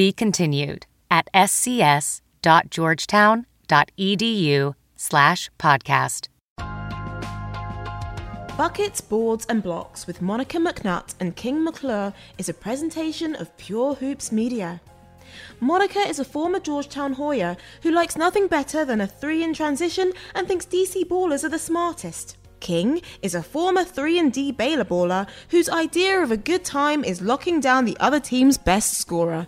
Be continued at scs.georgetown.edu slash podcast. Buckets, Boards and Blocks with Monica McNutt and King McClure is a presentation of Pure Hoops Media. Monica is a former Georgetown Hoya who likes nothing better than a three in transition and thinks DC ballers are the smartest. King is a former 3 and D Baylor baller whose idea of a good time is locking down the other team's best scorer.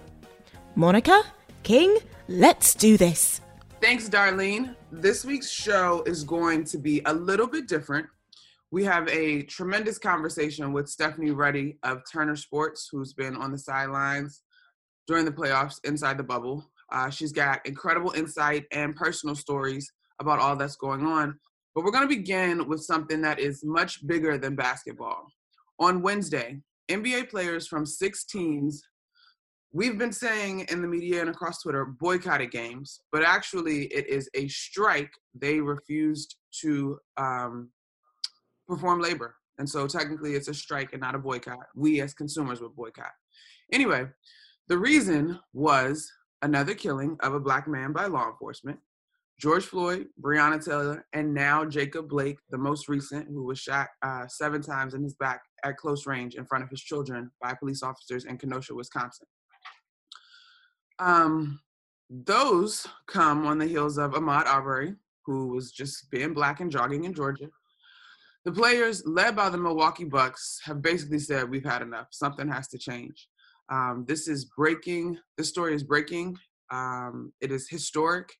Monica, King, let's do this. Thanks, Darlene. This week's show is going to be a little bit different. We have a tremendous conversation with Stephanie Ready of Turner Sports, who's been on the sidelines during the playoffs inside the bubble. Uh, she's got incredible insight and personal stories about all that's going on. But we're going to begin with something that is much bigger than basketball. On Wednesday, NBA players from six teams, we've been saying in the media and across Twitter, boycotted games, but actually it is a strike. They refused to um, perform labor. And so technically it's a strike and not a boycott. We as consumers would boycott. Anyway, the reason was another killing of a black man by law enforcement. George Floyd, Breonna Taylor, and now Jacob Blake, the most recent, who was shot uh, seven times in his back at close range in front of his children by police officers in Kenosha, Wisconsin. Um, those come on the heels of Ahmaud Arbery, who was just being black and jogging in Georgia, the players led by the Milwaukee Bucks have basically said, We've had enough. Something has to change. Um, this is breaking. This story is breaking. Um, it is historic.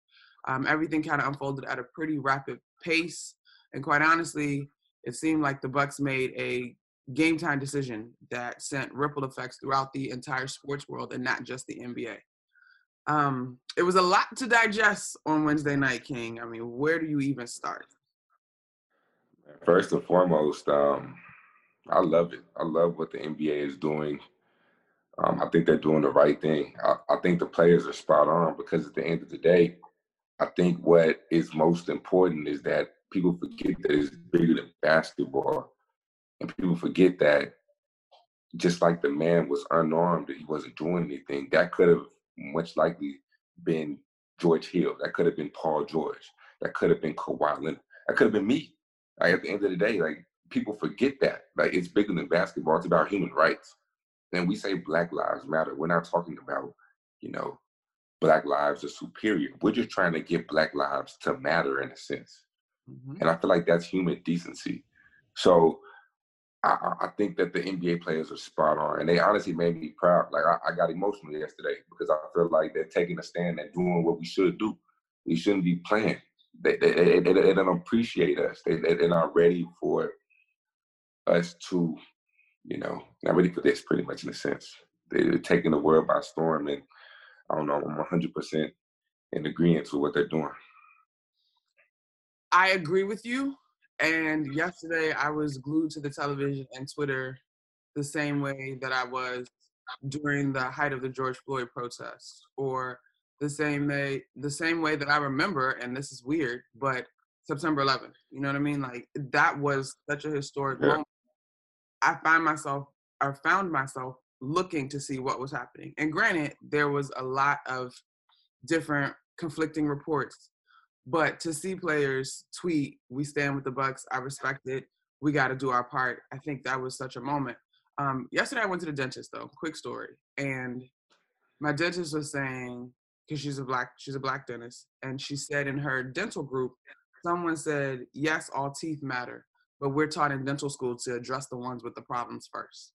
Um, everything kind of unfolded at a pretty rapid pace. And quite honestly, it seemed like the Bucks made a game time decision that sent ripple effects throughout the entire sports world and not just the NBA. Um, it was a lot to digest on Wednesday night, King. I mean, where do you even start? First and foremost, um, I love it. I love what the NBA is doing. Um, I think they're doing the right thing. I, I, think the players are spot on because at the end of the day, I think what is most important is that people forget that it's bigger than basketball. And people forget that just like the man was unarmed he wasn't doing anything, that could have much likely been George Hill. That could have been Paul George. That could have been Kawhi Leonard. That could have been me. Like at the end of the day, like people forget that. Like it's bigger than basketball. It's about human rights. And we say Black Lives Matter. We're not talking about, you know, Black lives are superior. We're just trying to get Black lives to matter in a sense. Mm-hmm. And I feel like that's human decency. So I, I, think that the NBA players are spot on, and they honestly made me proud. Like I, I, got emotional yesterday because I feel like they're taking a stand and doing what we should do. We shouldn't be playing they, they, they, they, don't appreciate us. They, they, they're not ready for us to, you know, not ready for this pretty much in a sense. They're taking the world by storm. And I don't know, I'm 100% in agreement with what they're doing. I agree with you. And yesterday I was glued to the television and Twitter the same way that I was during the height of the George Floyd protests or the same way the same way that I remember, and this is weird, but September 11th. You know what I mean? Like that was such a historic yeah. moment. I find myself or found myself looking to see what was happening. And granted, there was a lot of different conflicting reports, but to see players tweet, "We stand with the Bucks," I respect it. We got to do our part. I think that was such a moment. Um, yesterday, I went to the dentist though. Quick story, and my dentist was saying because she's a black she's a black dentist, and she said in her dental group, someone said, "Yes, all teeth matter, but we're taught in dental school to address the ones with the problems first.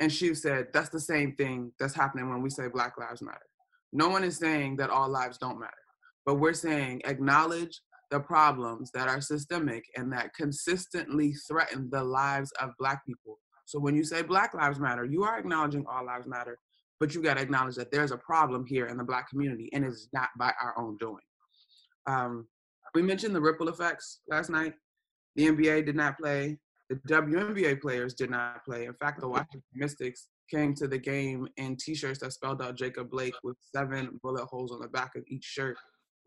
And she said, "That's the same thing that's happening when we say Black Lives Matter. No one is saying that all lives don't matter, but we're saying acknowledge." The problems that are systemic and that consistently threaten the lives of Black people. So when you say Black Lives Matter, you are acknowledging all lives matter, but you got to acknowledge that there's a problem here in the black community and it's not by our own doing. Um, we mentioned the ripple effects last night. The NBA did not play. The WNBA players did not play. In fact, the Washington Mystics came to the game in t-shirts that spelled out Jacob Blake with seven bullet holes on the back of each shirt,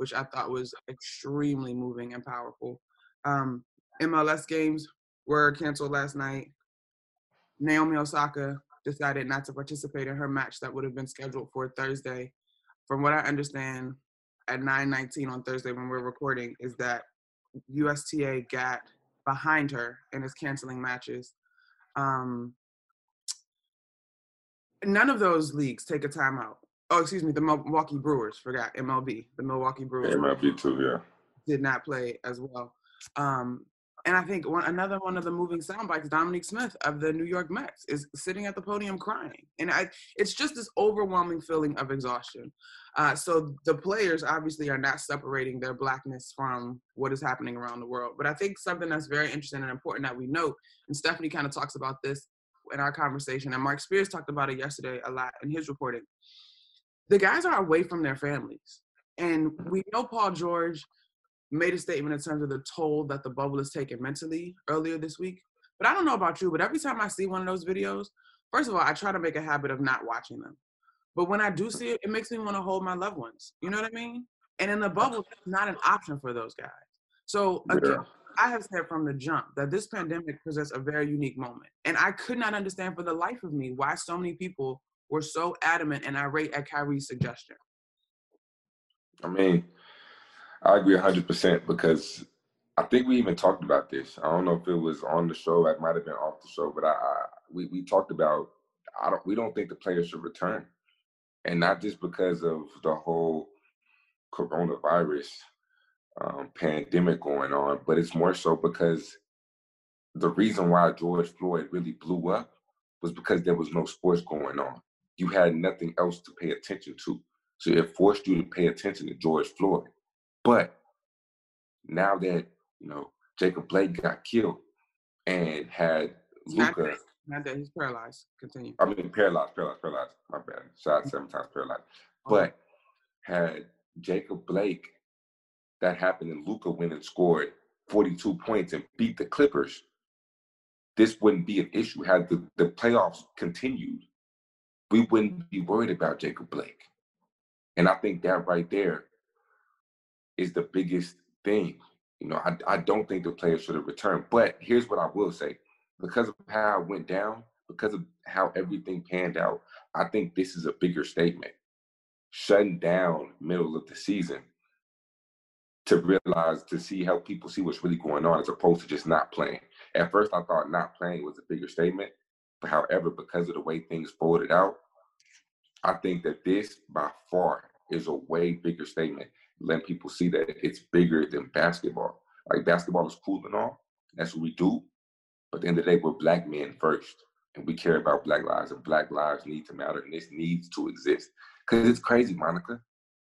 which I thought was extremely moving and powerful. Um, MLS games were canceled last night. Naomi Osaka decided not to participate in her match that would have been scheduled for Thursday. From what I understand, at 9:19 on Thursday when we're recording, is that USTA got behind her and is canceling matches. Um, none of those leagues take a timeout. Oh, excuse me, the Milwaukee Brewers forgot MLB. The Milwaukee Brewers. MLB too, yeah. Did not play as well. Um, and I think one another one of the moving sound bites, Dominic Smith of the New York Mets, is sitting at the podium crying, and I, it's just this overwhelming feeling of exhaustion. Uh, so the players obviously are not separating their blackness from what is happening around the world. But I think something that's very interesting and important that we note, and Stephanie kind of talks about this in our conversation, and Marc Spears talked about it yesterday a lot in his reporting. The guys are away from their families, and mm-hmm. we know Paul George made a statement in terms of the toll that the bubble is taking mentally earlier this week. But I don't know about you, but every time I see one of those videos, first of all, I try to make a habit of not watching them. But when I do see it, it makes me want to hold my loved ones. You know what I mean? And in the bubble, it's not an option for those guys. So again, yeah. I have said from the jump that this pandemic presents a very unique moment. And I could not understand for the life of me why so many people were so adamant and irate at Kyrie's suggestion. I mean, I agree 100% because I think we even talked about this. I don't know if it was on the show, it might have been off the show, but I, I we, we talked about I don't we don't think the players should return. And not just because of the whole coronavirus um, pandemic going on, but it's more so because the reason why George Floyd really blew up was because there was no sports going on. You had nothing else to pay attention to. So it forced you to pay attention to George Floyd. But now that you know Jacob Blake got killed and had Luka Not that he's paralyzed. Continue. I mean, paralyzed, paralyzed, paralyzed. My bad. Shot seven times paralyzed. Oh. But had Jacob Blake, that happened, and Luka went and scored 42 points and beat the Clippers. This wouldn't be an issue. Had the, the playoffs continued, we wouldn't be worried about Jacob Blake. And I think that right there is the biggest thing. You know, I, I don't think the players should have returned. But here's what I will say because of how it went down, because of how everything panned out, I think this is a bigger statement. Shutting down middle of the season to realize to see how people see what's really going on as opposed to just not playing. At first I thought not playing was a bigger statement. However, because of the way things folded out, I think that this by far is a way bigger statement letting people see that it's bigger than basketball. Like basketball is cool and all. That's what we do. But at the end of the day, we're black men first. And we care about black lives and black lives need to matter and this needs to exist. Cause it's crazy, Monica.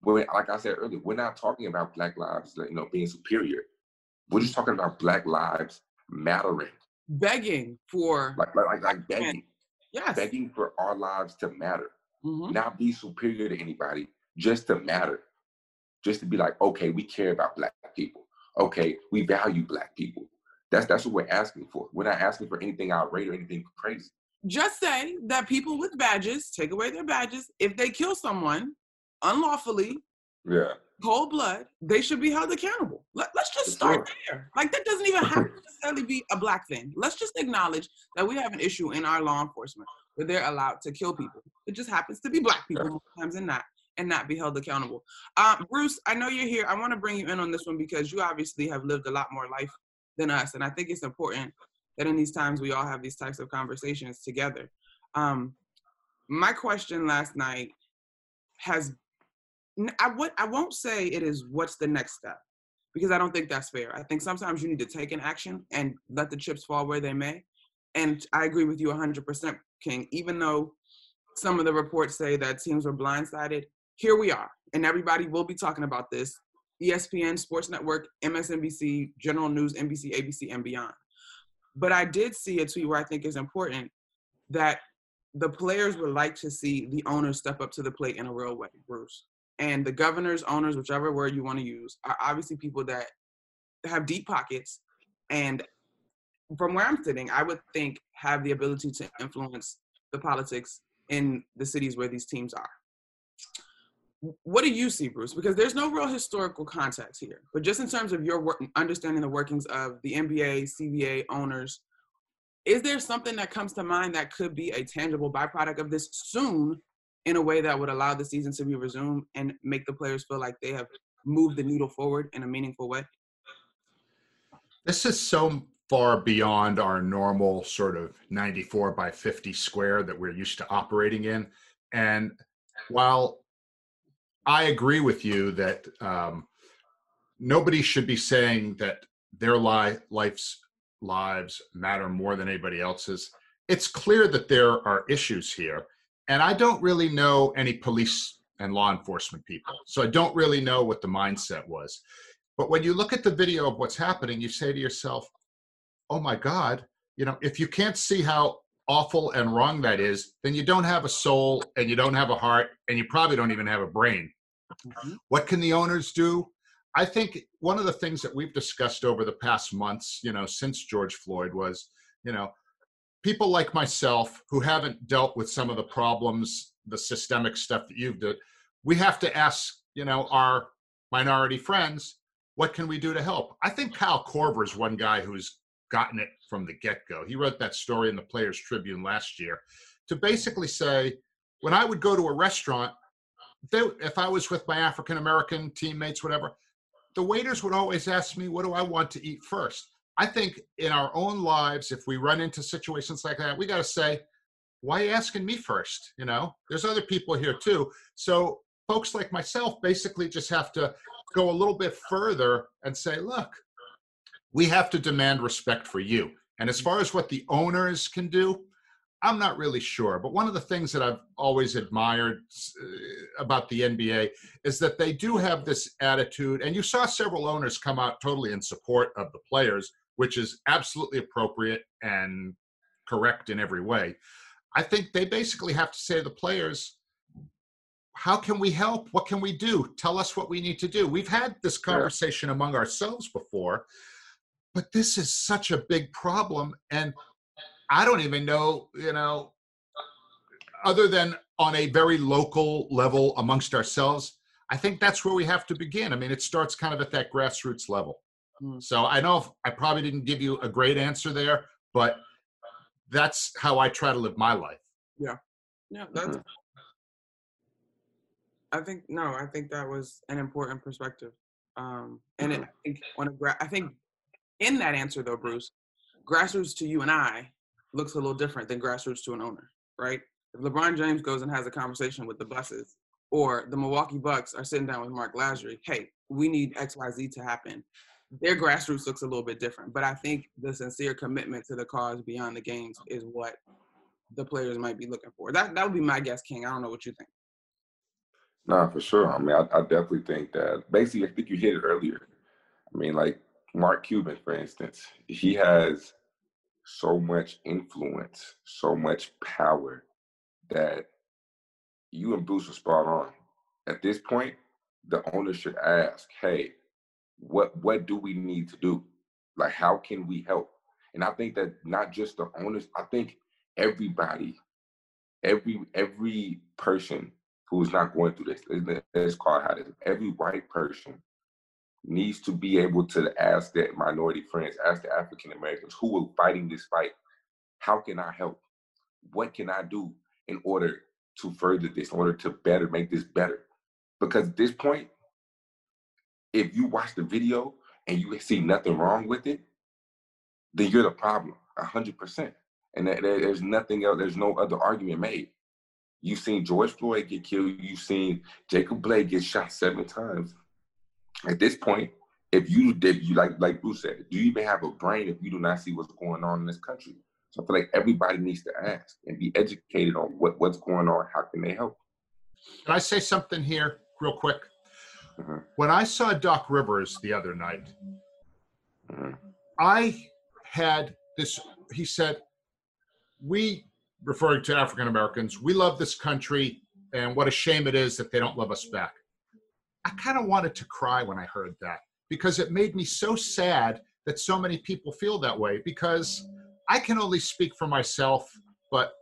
Like I said earlier, we're not talking about black lives, you know, being superior. We're just talking about black lives mattering. Begging for like like like, begging. Yes. Begging for our lives to matter. Mm-hmm. Not be superior to anybody, just to matter just to be like, okay, we care about black people. Okay, we value black people. That's that's what we're asking for. We're not asking for anything outrageous or anything crazy. Just say that people with badges take away their badges. If they kill someone unlawfully, yeah, cold blood, they should be held accountable. Let, us just start there. Like that doesn't even have to necessarily be a black thing. Let's just acknowledge that we have an issue in our law enforcement where they're allowed to kill people. It just happens to be black people yeah. times and not and not be held accountable. Um, Bruce, I know you're here. I want to bring you in on this one because you obviously have lived a lot more life than us, and I think it's important that in these times we all have these types of conversations together. Um, my question last night has I what I won't say it is what's the next step because I don't think that's fair. I think sometimes you need to take an action and let the chips fall where they may. And I agree with you 100%, King. Even though some of the reports say that teams were blindsided, here we are, and everybody will be talking about this. ESPN, Sports Network, MSNBC, General News, NBC, ABC, and beyond. But I did see a tweet where I think is important that the players would like to see the owners step up to the plate in a real way, Bruce. And the governors, owners, whichever word you want to use, are obviously people that have deep pockets and from where I'm sitting, I would think have the ability to influence the politics in the cities where these teams are. What do you see, Bruce? Because there's no real historical context here, but just in terms of your work, understanding the workings of the NBA, CBA owners, is there something that comes to mind that could be a tangible byproduct of this soon in a way that would allow the season to be resumed and make the players feel like they have moved the needle forward in a meaningful way? This is so far beyond our normal sort of 94 by 50 square that we're used to operating in. And while I agree with you that um, nobody should be saying that their li- life's lives matter more than anybody else's, it's clear that there are issues here. And I don't really know any police and law enforcement people. So I don't really know what the mindset was. But when you look at the video of what's happening, you say to yourself, oh my God, you know, if you can't see how awful and wrong that is, then you don't have a soul and you don't have a heart and you probably don't even have a brain. Mm-hmm. What can the owners do? I think one of the things that we've discussed over the past months, you know, since George Floyd was, you know, people like myself who haven't dealt with some of the problems, the systemic stuff that you've done, we have to ask, you know, our minority friends, what can we do to help? I think Kyle Korver is one guy who's gotten it from the get go. He wrote that story in the Players Tribune last year to basically say when I would go to a restaurant, they, if I was with my African American teammates, whatever, the waiters would always ask me, What do I want to eat first? I think in our own lives, if we run into situations like that, we got to say, Why are you asking me first? You know, there's other people here too. So folks like myself basically just have to go a little bit further and say, Look, we have to demand respect for you. And as far as what the owners can do, I'm not really sure. But one of the things that I've always admired uh, about the NBA is that they do have this attitude. And you saw several owners come out totally in support of the players, which is absolutely appropriate and correct in every way. I think they basically have to say to the players, how can we help? What can we do? Tell us what we need to do. We've had this conversation among ourselves before but this is such a big problem and i don't even know you know other than on a very local level amongst ourselves i think that's where we have to begin i mean it starts kind of at that grassroots level mm. so i know i probably didn't give you a great answer there but that's how i try to live my life yeah yeah that's mm-hmm. i think no i think that was an important perspective um and mm-hmm. it, i think on a gra- i think in that answer, though, Bruce, grassroots to you and I looks a little different than grassroots to an owner, right? If LeBron James goes and has a conversation with the buses, or the Milwaukee Bucks are sitting down with Marc Lasry, hey, we need XYZ to happen. Their grassroots looks a little bit different. But I think the sincere commitment to the cause beyond the games is what the players might be looking for. That that would be my guess, King. I don't know what you think. Nah, for sure. I mean, I, I definitely think that. Basically, I think you hit it earlier. I mean, like Mark Cuban, for instance, he has so much influence, so much power that you and Bruce are spot on. At this point, the owner should ask, hey, what what do we need to do? Like how can we help? And I think that not just the owners, I think everybody, every every person who's not going through this, let's call how it is, every white person needs to be able to ask that minority friends, ask the African Americans who are fighting this fight, how can I help? What can I do in order to further this, in order to better make this better? Because at this point, if you watch the video and you see nothing wrong with it, then you're the problem, hundred percent. And there's nothing else. There's no other argument made. You've seen George Floyd get killed. You've seen Jacob Blake get shot seven times at this point, if you did you like like Bruce said, do you even have a brain if you do not see what's going on in this country? So I feel like everybody needs to ask and be educated on what, what's going on. How can they help? Can I say something here real quick? Mm-hmm. When I saw Doc Rivers the other night, mm-hmm. I had this. He said, "We referring to African Americans, we love this country, and what a shame it is that they don't love us back. I kind of wanted to cry when I heard that because it made me so sad that so many people feel that way because I can only speak for myself, but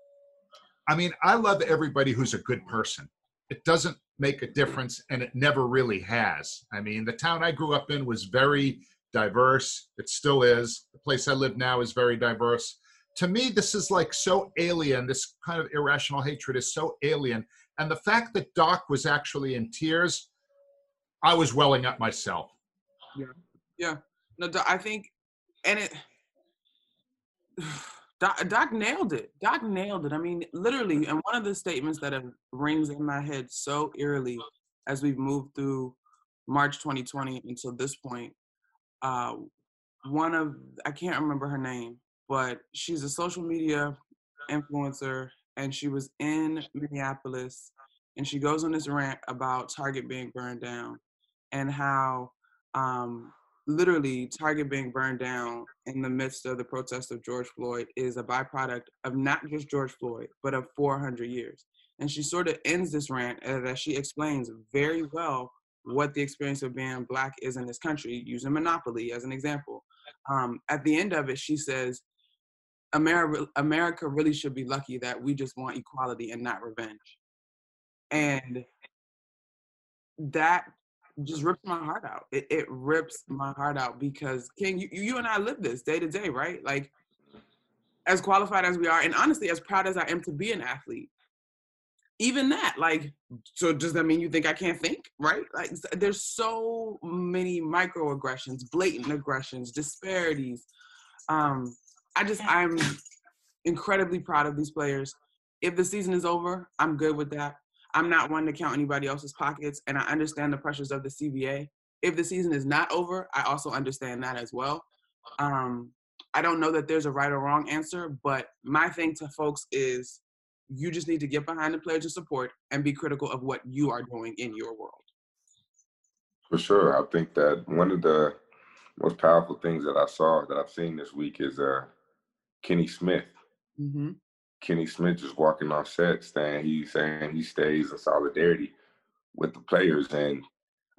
I mean, I love everybody who's a good person. It doesn't make a difference, and it never really has. I mean, the town I grew up in was very diverse. It still is. The place I live now is very diverse. To me, this is like so alien. This kind of irrational hatred is so alien. And the fact that Doc was actually in tears, I was welling up myself. Yeah. Yeah. No, I think, and it, Doc, Doc nailed it. Doc nailed it. I mean, literally, and one of the statements that rings in my head so eerily as we've moved through March 2020 until this point, uh, one of I can't remember her name, but she's a social media influencer, and she was in Minneapolis, and she goes on this rant about Target being burned down, and how um, literally Target being burned down in the midst of the protest of George Floyd is a byproduct of not just George Floyd, but of 400 years. And she sort of ends this rant that she explains very well what the experience of being black is in this country, using Monopoly as an example. Um, at the end of it, she says, America, America really should be lucky that we just want equality and not revenge. And that just rips my heart out. It, it rips my heart out because King, you, you and I live this day to day, right? Like as qualified as we are, and honestly, as proud as I am to be an athlete, even that, like, so does that mean you think I can't think, right? Like, there's so many microaggressions, blatant aggressions, disparities. Um, I just, I'm incredibly proud of these players. If the season is over, I'm good with that. I'm not one to count anybody else's pockets, and I understand the pressures of the CBA. If the season is not over, I also understand that as well. Um, I don't know that there's a right or wrong answer, but my thing to folks is you just need to get behind the players of support and be critical of what you are doing in your world. For sure. I think that one of the most powerful things that I saw that I've seen this week is uh, Kenny Smith. Mm-hmm. Kenny Smith just walking off set saying he's saying he stays in solidarity with the players. And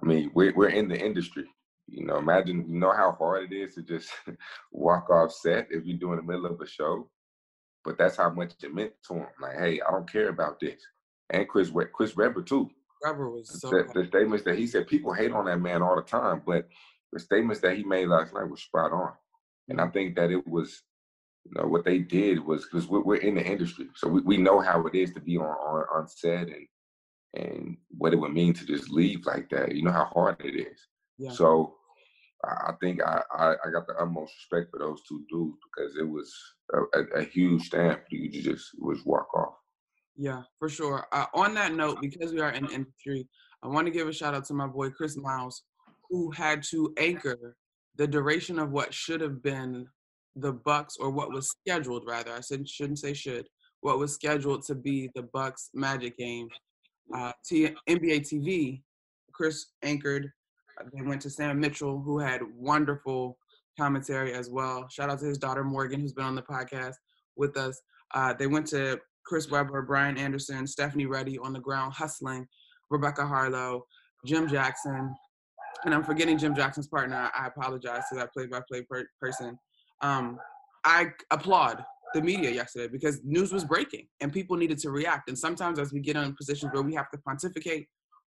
I mean, we're we're in the industry. You know, imagine you know how hard it is to just walk off set if you're doing the middle of a show. But that's how much it meant to him. Like, hey, I don't care about this. And Chris Chris Webber too. Webber was so the, the statements that he said, people hate on that man all the time, but the statements that he made last night were spot on. And I think that it was you know what they did was because we're, we're, in the industry so we, we know how it is to be on, on on set and and what it would mean to just leave like that you know how hard it is yeah. so I think I, I, I got the utmost respect for those two dudes because it was a, a, a huge stamp you to just was walk off. Yeah, for sure. Uh, on that note, because we are in industry, I want to give a shout out to my boy Chris Miles, who had to anchor the duration of what should have been the Bucks, or what was scheduled rather. I said shouldn't say should. What was scheduled to be the Bucks Magic game. Uh, T- NBA TV, Chris anchored. Uh, they went to Sam Mitchell, who had wonderful commentary as well. Shout out to his daughter Morgan, who's been on the podcast with us. Uh, they went to Chris Webber, Brian Anderson, Stephanie Ready on the ground hustling, Rebecca Haarlow, Jim Jackson, and I'm forgetting Jim Jackson's partner. I apologize to that play-by-play per- person um, I applaud the media yesterday because news was breaking and people needed to react. And sometimes, as we get in positions where we have to pontificate,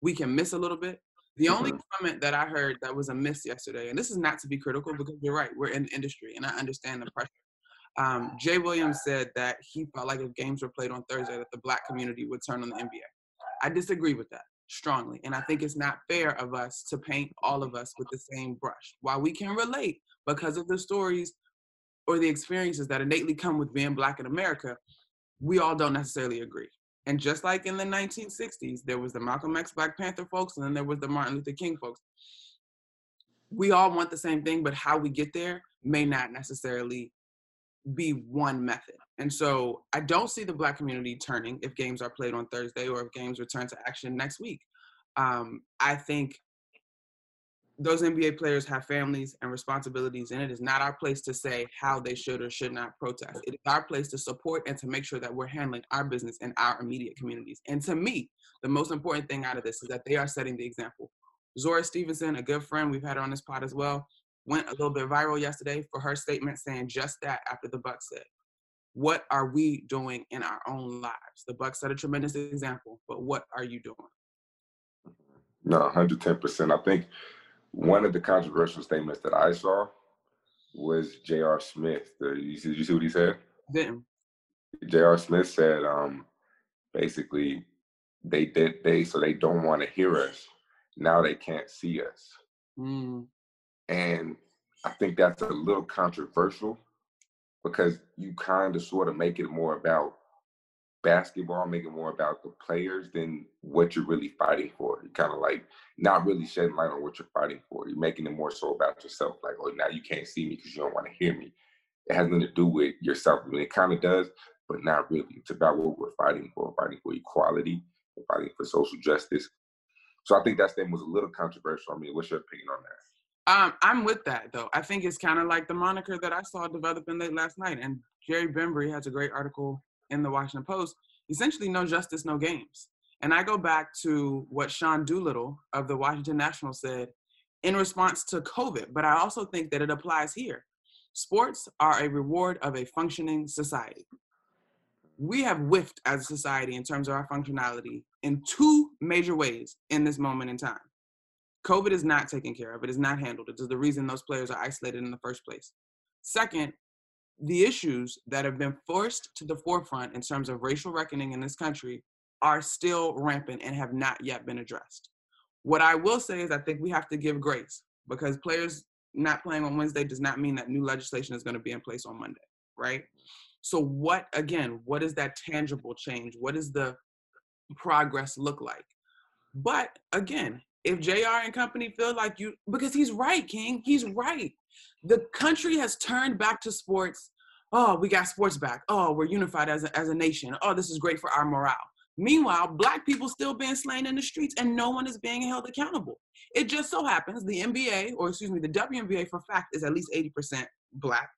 we can miss a little bit. The only mm-hmm. comment that I heard that was a miss yesterday, and this is not to be critical because you're right, we're in the industry and I understand the pressure. Um, Jay Williams said that he felt like if games were played on Thursday, that the black community would turn on the NBA. I disagree with that strongly, and I think it's not fair of us to paint all of us with the same brush. While we can relate because of the stories or the experiences that innately come with being black in America, we all don't necessarily agree. And just like in the 1960s, there was the Malcolm X Black Panther folks, and then there was the Martin Luther King folks. We all want the same thing, but how we get there may not necessarily be one method. And so I don't see the black community turning if games are played on Thursday or if games return to action next week. Um, I think those NBA players have families and responsibilities, and it is not our place to say how they should or should not protest. It is our place to support and to make sure that we're handling our business in our immediate communities. And to me, the most important thing out of this is that they are setting the example. Zora Stephenson, a good friend, we've had her on this pod as well, went a little bit viral yesterday for her statement saying just that after the Bucks said, "What are we doing in our own lives?" The Bucks set a tremendous example, but what are you doing? No, 110%. I think one of the controversial statements that I saw was J.R. Smith. The, you, see, you see what he said? Didn't. J.R. Smith said, um, basically, they did they so they don't want to hear us. Now they can't see us. Mm. And I think that's a little controversial because you kind of sort of make it more about basketball, make it more about the players than what you're really fighting for. You're kind of like not really shedding light on what you're fighting for. You're making it more so about yourself. Like, oh, now you can't see me because you don't want to hear me. It has nothing to do with yourself. I mean, it kind of does, but not really. It's about what we're fighting for. Fighting for equality. Fighting for social justice. So I think that statement was a little controversial. I mean, what's your opinion on that? Um, I'm with that though. I think it's kind of like the moniker that I saw developing late last night. And Jerry Bembry has a great article in the Washington Post. Essentially, no justice, no games. And I go back to what Sean Doolittle of the Washington National said in response to COVID, but I also think that it applies here. Sports are a reward of a functioning society. We have whiffed as a society in terms of our functionality in two major ways in this moment in time. COVID is not taken care of. It is not handled. It is the reason those players are isolated in the first place. Second, the issues that have been forced to the forefront in terms of racial reckoning in this country are still rampant and have not yet been addressed. What I will say is I think we have to give grace because players not playing on Wednesday does not mean that new legislation is going to be in place on Monday, right? So what again, what is that tangible change? What does the progress look like? But again, if JR and company feel like you, because he's right, King, he's right. The country has turned back to sports. Oh, we got sports back. Oh, we're unified as a, as a nation. Oh, this is great for our morale. Meanwhile, black people still being slain in the streets and no one is being held accountable. It just so happens the NBA, or excuse me, the WNBA for fact is at least 80% black.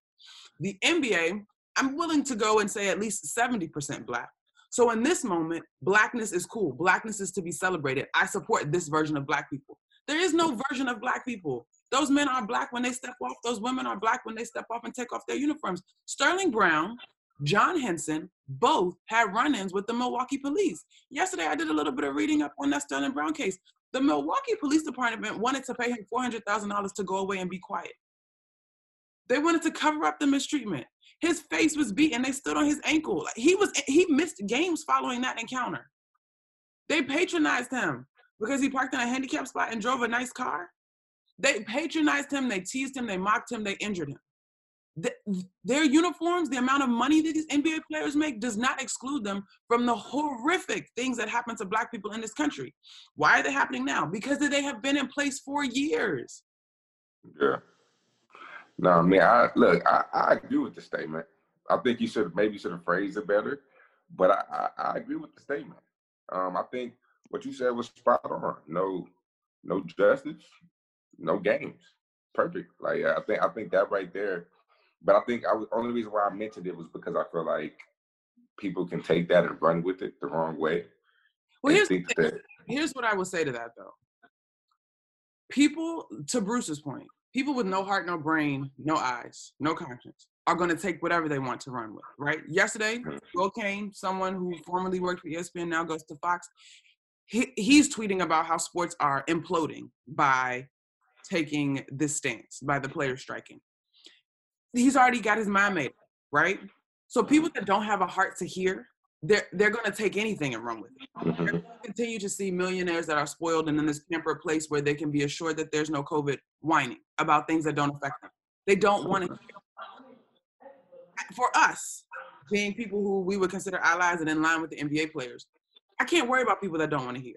The NBA, I'm willing to go and say at least 70% black. So in this moment, blackness is cool. Blackness is to be celebrated. I support this version of black people. There is no version of black people. Those men are black when they step off. Those women are black when they step off and take off their uniforms. Sterling Brown, John Henson, both had run-ins with the Milwaukee police. Yesterday, I did a little bit of reading up on that Sterling Brown case. The Milwaukee Police Department wanted to pay him $400,000 to go away and be quiet. They wanted to cover up the mistreatment. His face was beaten. They stood on his ankle. Like he was he missed games following that encounter. They patronized him because he parked in a handicap spot and drove a nice car. They patronized him, they teased him, they mocked him, they injured him. The, their uniforms, the amount of money that these NBA players make does not exclude them from the horrific things that happen to black people in this country. Why are they happening now? Because they have been in place for years. Yeah. No, I mean, I look, I, I agree with the statement. I think you should maybe should have phrased it better, but I, I, I agree with the statement. Um, I think what you said was spot on. No, no justice, no games. Perfect. Like I think I think that right there. But I think I was only reason why I mentioned it was because I feel like people can take that and run with it the wrong way. Well, here's, that, here's what I would say to that though. People, to Bruce's point, people with no heart, no brain, no eyes, no conscience are going to take whatever they want to run with, right? Yesterday, mm-hmm. Will Cain, someone who formerly worked for ESPN, now goes to Fox, he, he's tweeting about how sports are imploding by taking this stance, by the mm-hmm. players striking. He's already got his mind made, right? So mm-hmm. people that don't have a heart to hear they're they're going to take anything and run with it. Mm-hmm. They're continue to see millionaires that are spoiled and in this pampered place where they can be assured that there's no COVID whining about things that don't affect them. They don't want mm-hmm. to. For us, being people who we would consider allies and in line with the NBA players, I can't worry about people that don't want to hear.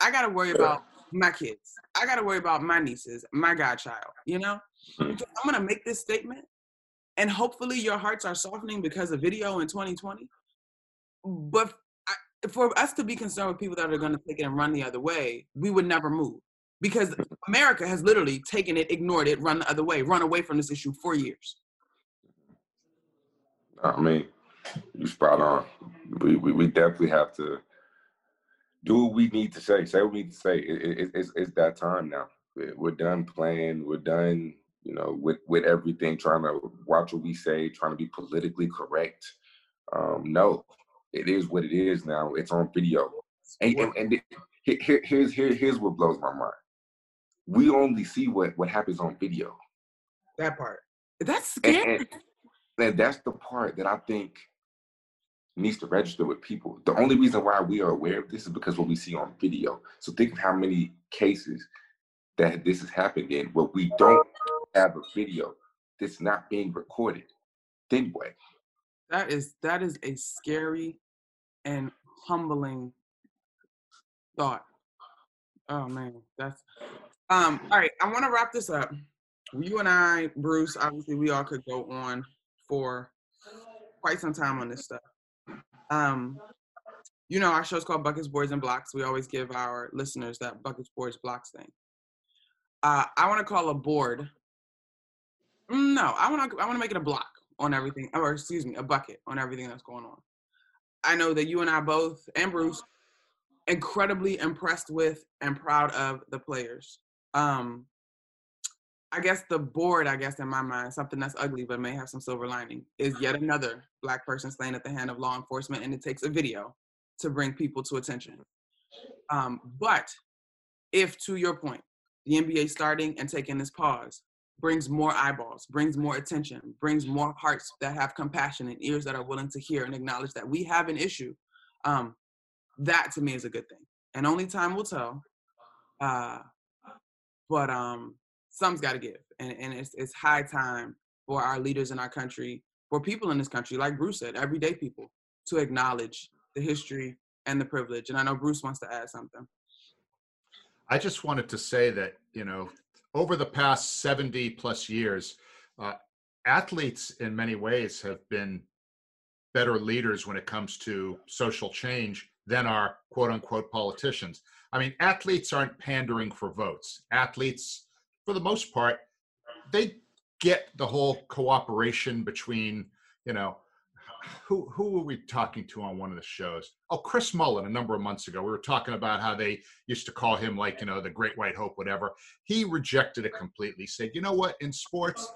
I got to worry about my kids. I got to worry about my nieces, my godchild. You know, mm-hmm. I'm going to make this statement, and hopefully your hearts are softening because of video in 2020 but I, for us to be concerned with people that are going to take it and run the other way, we would never move. because America has literally taken it, ignored it, run the other way, run away from this issue for years. I mean, you spot on. We, we, we definitely have to do what we need to say. Say what we need to say. It, it, it's, it's that time now. We're done playing. We're done, you know, with, with everything, trying to watch what we say, trying to be politically correct. Um, no, it is what it is now. It's on video. And, and, and it, here, here's, here, here's what blows my mind. We only see what, what happens on video. That part. That's scary. And, and, and that's the part that I think needs to register with people. The only reason why we are aware of this is because what we see on video. So think of how many cases that this has happened in where we don't have a video that's not being recorded. Then? That is that is a scary and humbling thought. Oh man, that's um all right. I want to wrap this up. You and I, Bruce, obviously we all could go on for quite some time on this stuff. Um, you know, our show's called Buckets, Boards, and Blocks. We always give our listeners that Buckets, Boards, Blocks thing. Uh, I want to call a board. No, I want to. I want to make it a block on everything, or excuse me, a bucket on everything that's going on. I know that you and I both, and Bruce, incredibly impressed with and proud of the players. Um, I guess the board, I guess in my mind, something that's ugly but may have some silver lining, is yet another black person slain at the hand of law enforcement, and it takes a video to bring people to attention. Um, but if, to your point, the NBA starting and taking this pause brings more eyeballs, brings more attention, brings more hearts that have compassion and ears that are willing to hear and acknowledge that we have an issue, um, that to me is a good thing. And only time will tell. Uh, but um, some's got to give, and and it's it's high time for our leaders in our country, for people in this country, like Bruce said, everyday people, to acknowledge the history and the privilege. And I know Bruce wants to add something. I just wanted to say that you know over the past 70 plus years, uh, athletes in many ways have been better leaders when it comes to social change than our quote unquote politicians. I mean, athletes aren't pandering for votes. Athletes for the most part, they get the whole cooperation between, you know, who who were we talking to on one of the shows? Oh, Chris Mullin a number of months ago. We were talking about how they used to call him like, you know, the Great White Hope, whatever. He rejected it completely. Said, you know what? In sports,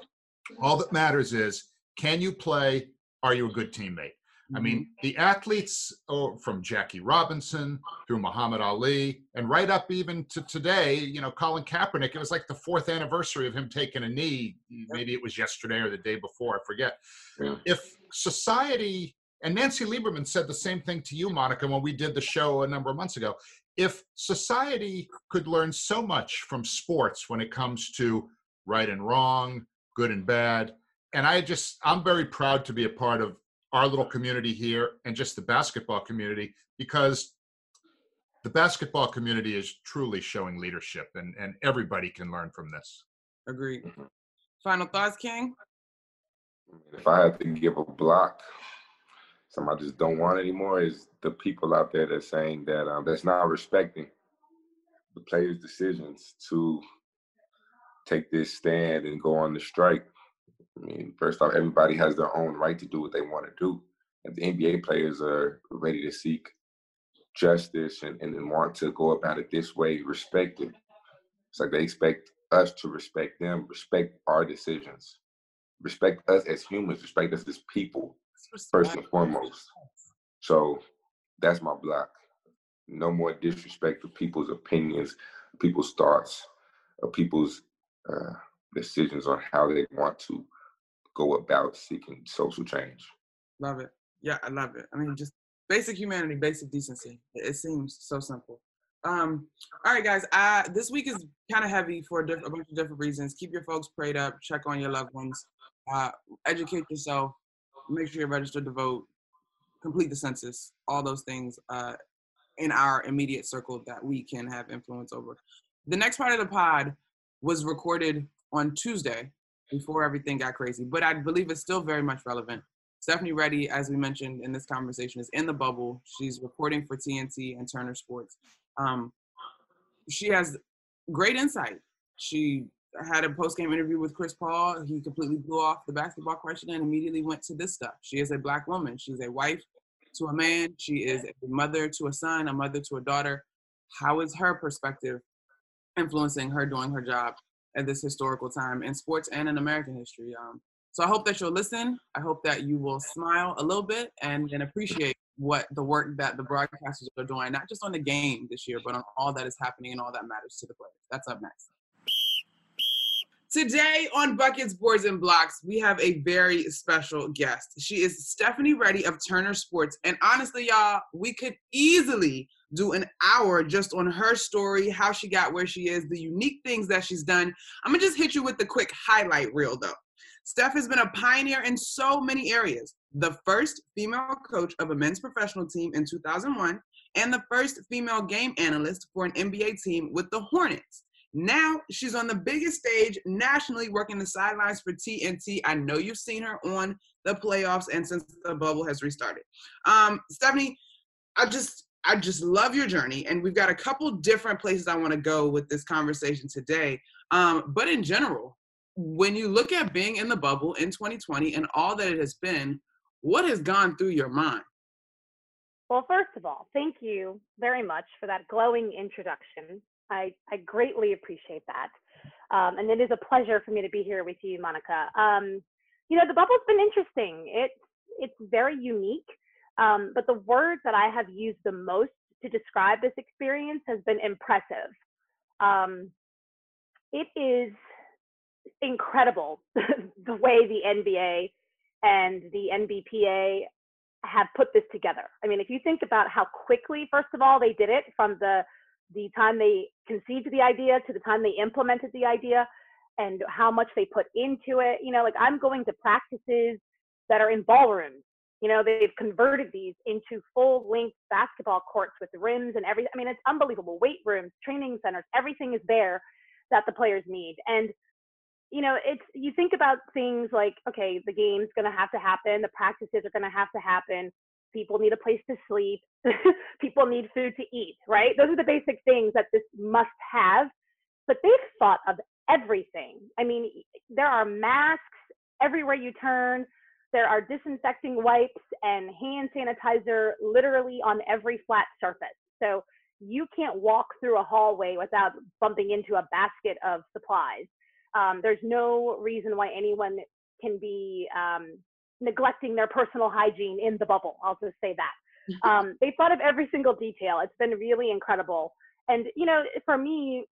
all that matters is can you play? Are you a good teammate? I mean, mm-hmm. the athletes oh, from Jackie Robinson through Muhammad Ali and right up even to today, you know, Colin Kaepernick, it was like the fourth anniversary of him taking a knee. Maybe it was yesterday or the day before, I forget. Yeah. If society, and Nancy Lieberman said the same thing to you, Monica, when we did the show a number of months ago. If society could learn so much from sports when it comes to right and wrong, good and bad, and I just, I'm very proud to be a part of our little community here and just the basketball community because the basketball community is truly showing leadership and, and everybody can learn from this. Agreed. Mm-hmm. Final thoughts, King? If I had to give a block, something I just don't want anymore is the people out there that's saying that um, that's not respecting the players' decisions to take this stand and go on the strike. I mean, first off, everybody has their own right to do what they want to do. And the NBA players are ready to seek justice and, and want to go about it this way, respect it. It's like they expect us to respect them, respect our decisions, respect us as humans, respect us as people, first and foremost. So that's my block. No more disrespect for people's opinions, people's thoughts, or people's uh, decisions on how they want to go about seeking social change. Love it. Yeah, I love it. I mean, just basic humanity, basic decency. It seems so simple. Um, all right, guys. I, this week is kind of heavy for a, diff- a, bunch of different reasons. Keep your folks prayed up. Check on your loved ones. Uh, educate yourself. Make sure you're registered to vote. Complete the census. All those things uh, in our immediate circle that we can have influence over. The next part of the pod was recorded on Tuesday, before everything got crazy. But I believe it's still very much relevant. Stephanie Ready, as we mentioned in this conversation, is in the bubble. She's reporting for TNT and Turner Sports. Um, she has great insight. She had a post game interview with Chris Paul. He completely blew off the basketball question and immediately went to this stuff. She is a black woman. She's a wife to a man. She is a mother to a son, a mother to a daughter. How is her perspective influencing her doing her job at this historical time in sports and in American history? Um, so I hope that you'll listen. I hope that you will smile a little bit and, and appreciate what the work that the broadcasters are doing, not just on the game this year, but on all that is happening and all that matters to the players. That's up next. Today on Buckets, Boards, and Blocks, we have a very special guest. She is Stephanie Ready of Turner Sports. And honestly, y'all, we could easily do an hour just on her story, how she got where she is, the unique things that she's done. I'm gonna just hit you with the quick highlight reel though. Steph has been a pioneer in so many areas. The first female coach of a men's professional team in 2001, and the first female game analyst for an NBA team with the Hornets. Now she's on the biggest stage nationally, working the sidelines for TNT. I know you've seen her on the playoffs and since the bubble has restarted. Um, Stephanie, I just I just love your journey, and we've got a couple different places I want to go with this conversation today. Um, but in general, when you look at being in the bubble in 2020 and all that it has been, what has gone through your mind? Well, first of all, thank you very much for that glowing introduction. I, I greatly appreciate that. Um, and it is a pleasure for me to be here with you, Monica. Um, you know, the bubble's been interesting. It's, it's very unique. Um, but the word that I have used the most to describe this experience has been impressive. Um, it is incredible the way the NBA and the NBPA have put this together. I mean, if you think about how quickly, first of all, they did it from the the time they conceived the idea to the time they implemented the idea and how much they put into it. You know, like I'm going to practices that are in ballrooms. You know, they've converted these into full length basketball courts with rims and everything. I mean, it's unbelievable. Weight rooms, training centers, everything is there that the players need. And, you know, it's, you think about things like, okay, the game's to have to happen, the practices are to have to happen people need a place to sleep people need food to eat right? Those are the basic things that this must have but they've thought of everything. I mean there are masks everywhere you turn. There are disinfecting wipes and hand sanitizer literally on every flat surface. So you can't walk through a hallway without bumping into a basket of supplies. Um, there's no reason why anyone can be um, neglecting their personal hygiene in the bubble. I'll just say that. Um, they thought of every single detail. It's been really incredible. And, you know, for me,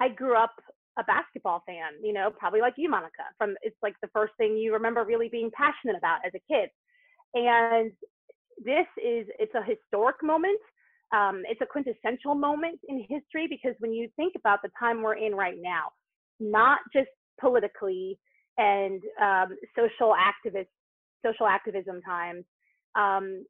I grew up a basketball fan, you know, probably like you, Monica. From it's like the first thing you remember really being passionate about as a kid. And this is it's a historic moment. Um, it's a quintessential moment in history because when you think about the time we're in right now, not just politically, and um, social activist social activism times um,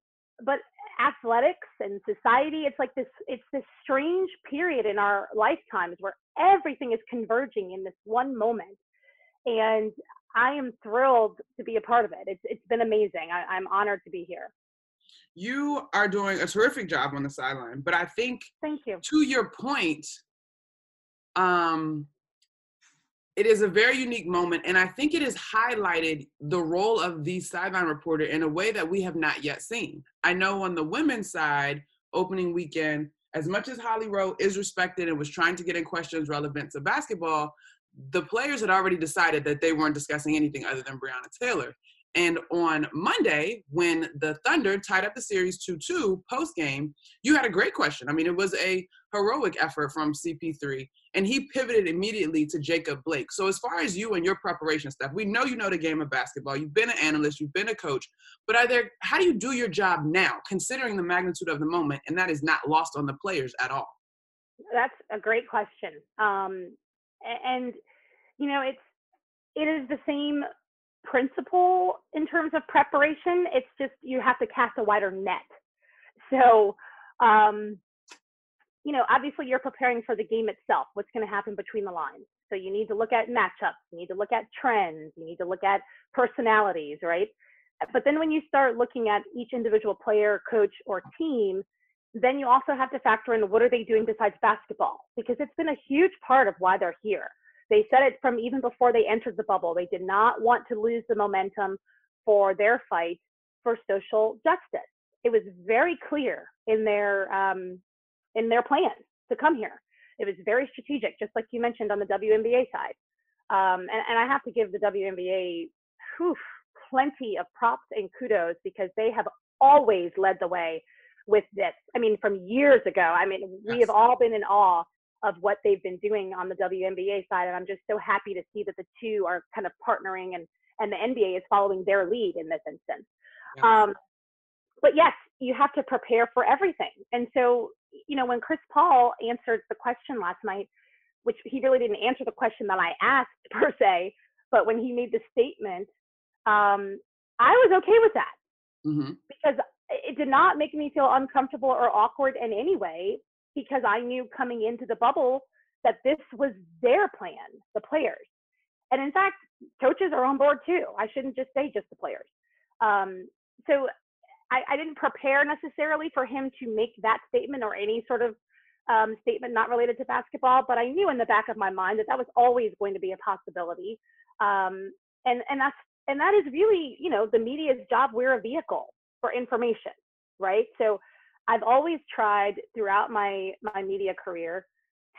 but athletics and society it's like this it's this strange period in our lifetimes where everything is converging in this one moment and i am thrilled to be a part of it. It's, it's been amazing. I, i'm honored to be here. You are doing a terrific job on the sideline but i think thank you. to your point um it is a very unique moment and i think it has highlighted the role of the sideline reporter in a way that we have not yet seen. I know on the women's side opening weekend as much as holly rowe is respected and was trying to get in questions relevant to basketball the players had already decided that they weren't discussing anything other than breonna taylor and on Monday, when the Thunder tied up the series 2 2 post game, you had a great question. I mean, it was a heroic effort from CP3, and he pivoted immediately to Jacob Blake. So, as far as you and your preparation stuff, we know you know the game of basketball. You've been an analyst, you've been a coach, but are there, how do you do your job now, considering the magnitude of the moment, and that is not lost on the players at all? That's a great question. Um, and, you know, it's, it is the same principle in terms of preparation. It's just you have to cast a wider net. So, um, you know, obviously you're preparing for the game itself, what's going to happen between the lines. So you need to look at matchups, you need to look at trends, you need to look at personalities, right? But then when you start looking at each individual player, coach, or team, then you also have to factor in what are they doing besides basketball because it's been a huge part of why they're here. They said it from even before they entered the bubble. They did not want to lose the momentum for their fight for social justice. It was very clear in their um, in their plans to come here. It was very strategic, just like you mentioned on the WNBA side. Um, and, and, I have to give the WNBA whew, plenty of props and kudos because they have always led the way with this. I mean, from years ago. I mean, we have all been in awe of what they've been doing on the WNBA side, and I'm just so happy to see that the two are kind of partnering, and and the NBA is following their lead in this instance. Um, but yes, you have to prepare for everything, and so you know when Chris Paul answered the question last night, which he really didn't answer the question that I asked per se, but when he made the statement, um, I was okay with that mm-hmm. because it did not make me feel uncomfortable or awkward in any way because I knew coming into the bubble that this was their plan, the players. And in fact, coaches are on board too. I shouldn't just say just the players. Um, so I, I, didn't prepare necessarily for him to make that statement or any sort of um, statement not related to basketball, but I knew in the back of my mind that that was always going to be a possibility. Um, and and that's and that is really you know the media's job. We're a vehicle for information, right? So I've always tried throughout my my media career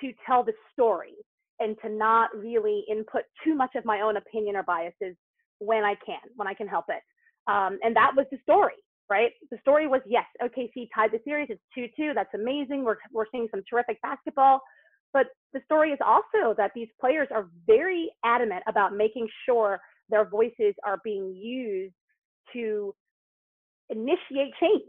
to tell the story and to not really input too much of my own opinion or biases when I can, when I can help it. Um, and that was the story, right? The story was yes, OKC tied the series. It's 2 2. That's amazing. We're, we're seeing some terrific basketball. But the story is also that these players are very adamant about making sure their voices are being used to initiate change.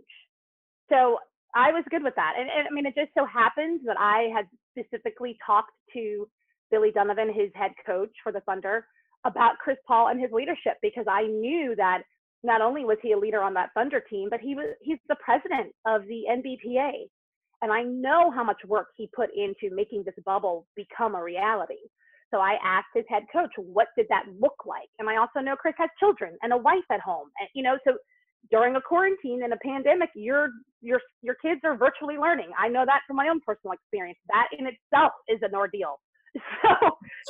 So I was good with that. And, and I mean, it just so happens that I had specifically talked to Billy Donovan, his head coach for the Thunder, about Chris Paul and his leadership because I knew that not only was he a leader on that Thunder team, but he was he's the president of the NBPA. And I know how much work he put into making this bubble become a reality. So I asked his head coach, what did that look like? And I also know Chris has children and a wife at home. And you know, so during a quarantine and a pandemic, your your your kids are virtually learning. I know that from my own personal experience. That in itself is an ordeal. So,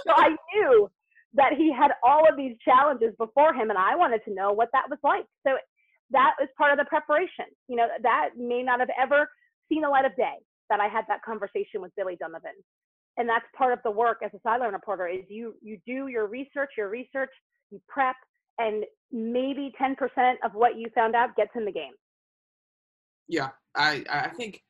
so I knew that he had all of these challenges before him, and I wanted to know what that was like. So that was part of the preparation. You know, that may not have ever seen the light of day that I had that conversation with Billy Donovan. And that's part of the work as a sideline reporter is you you do your research, your research, you prep, and maybe 10% of what you found out gets in the game. Yeah, I, I think,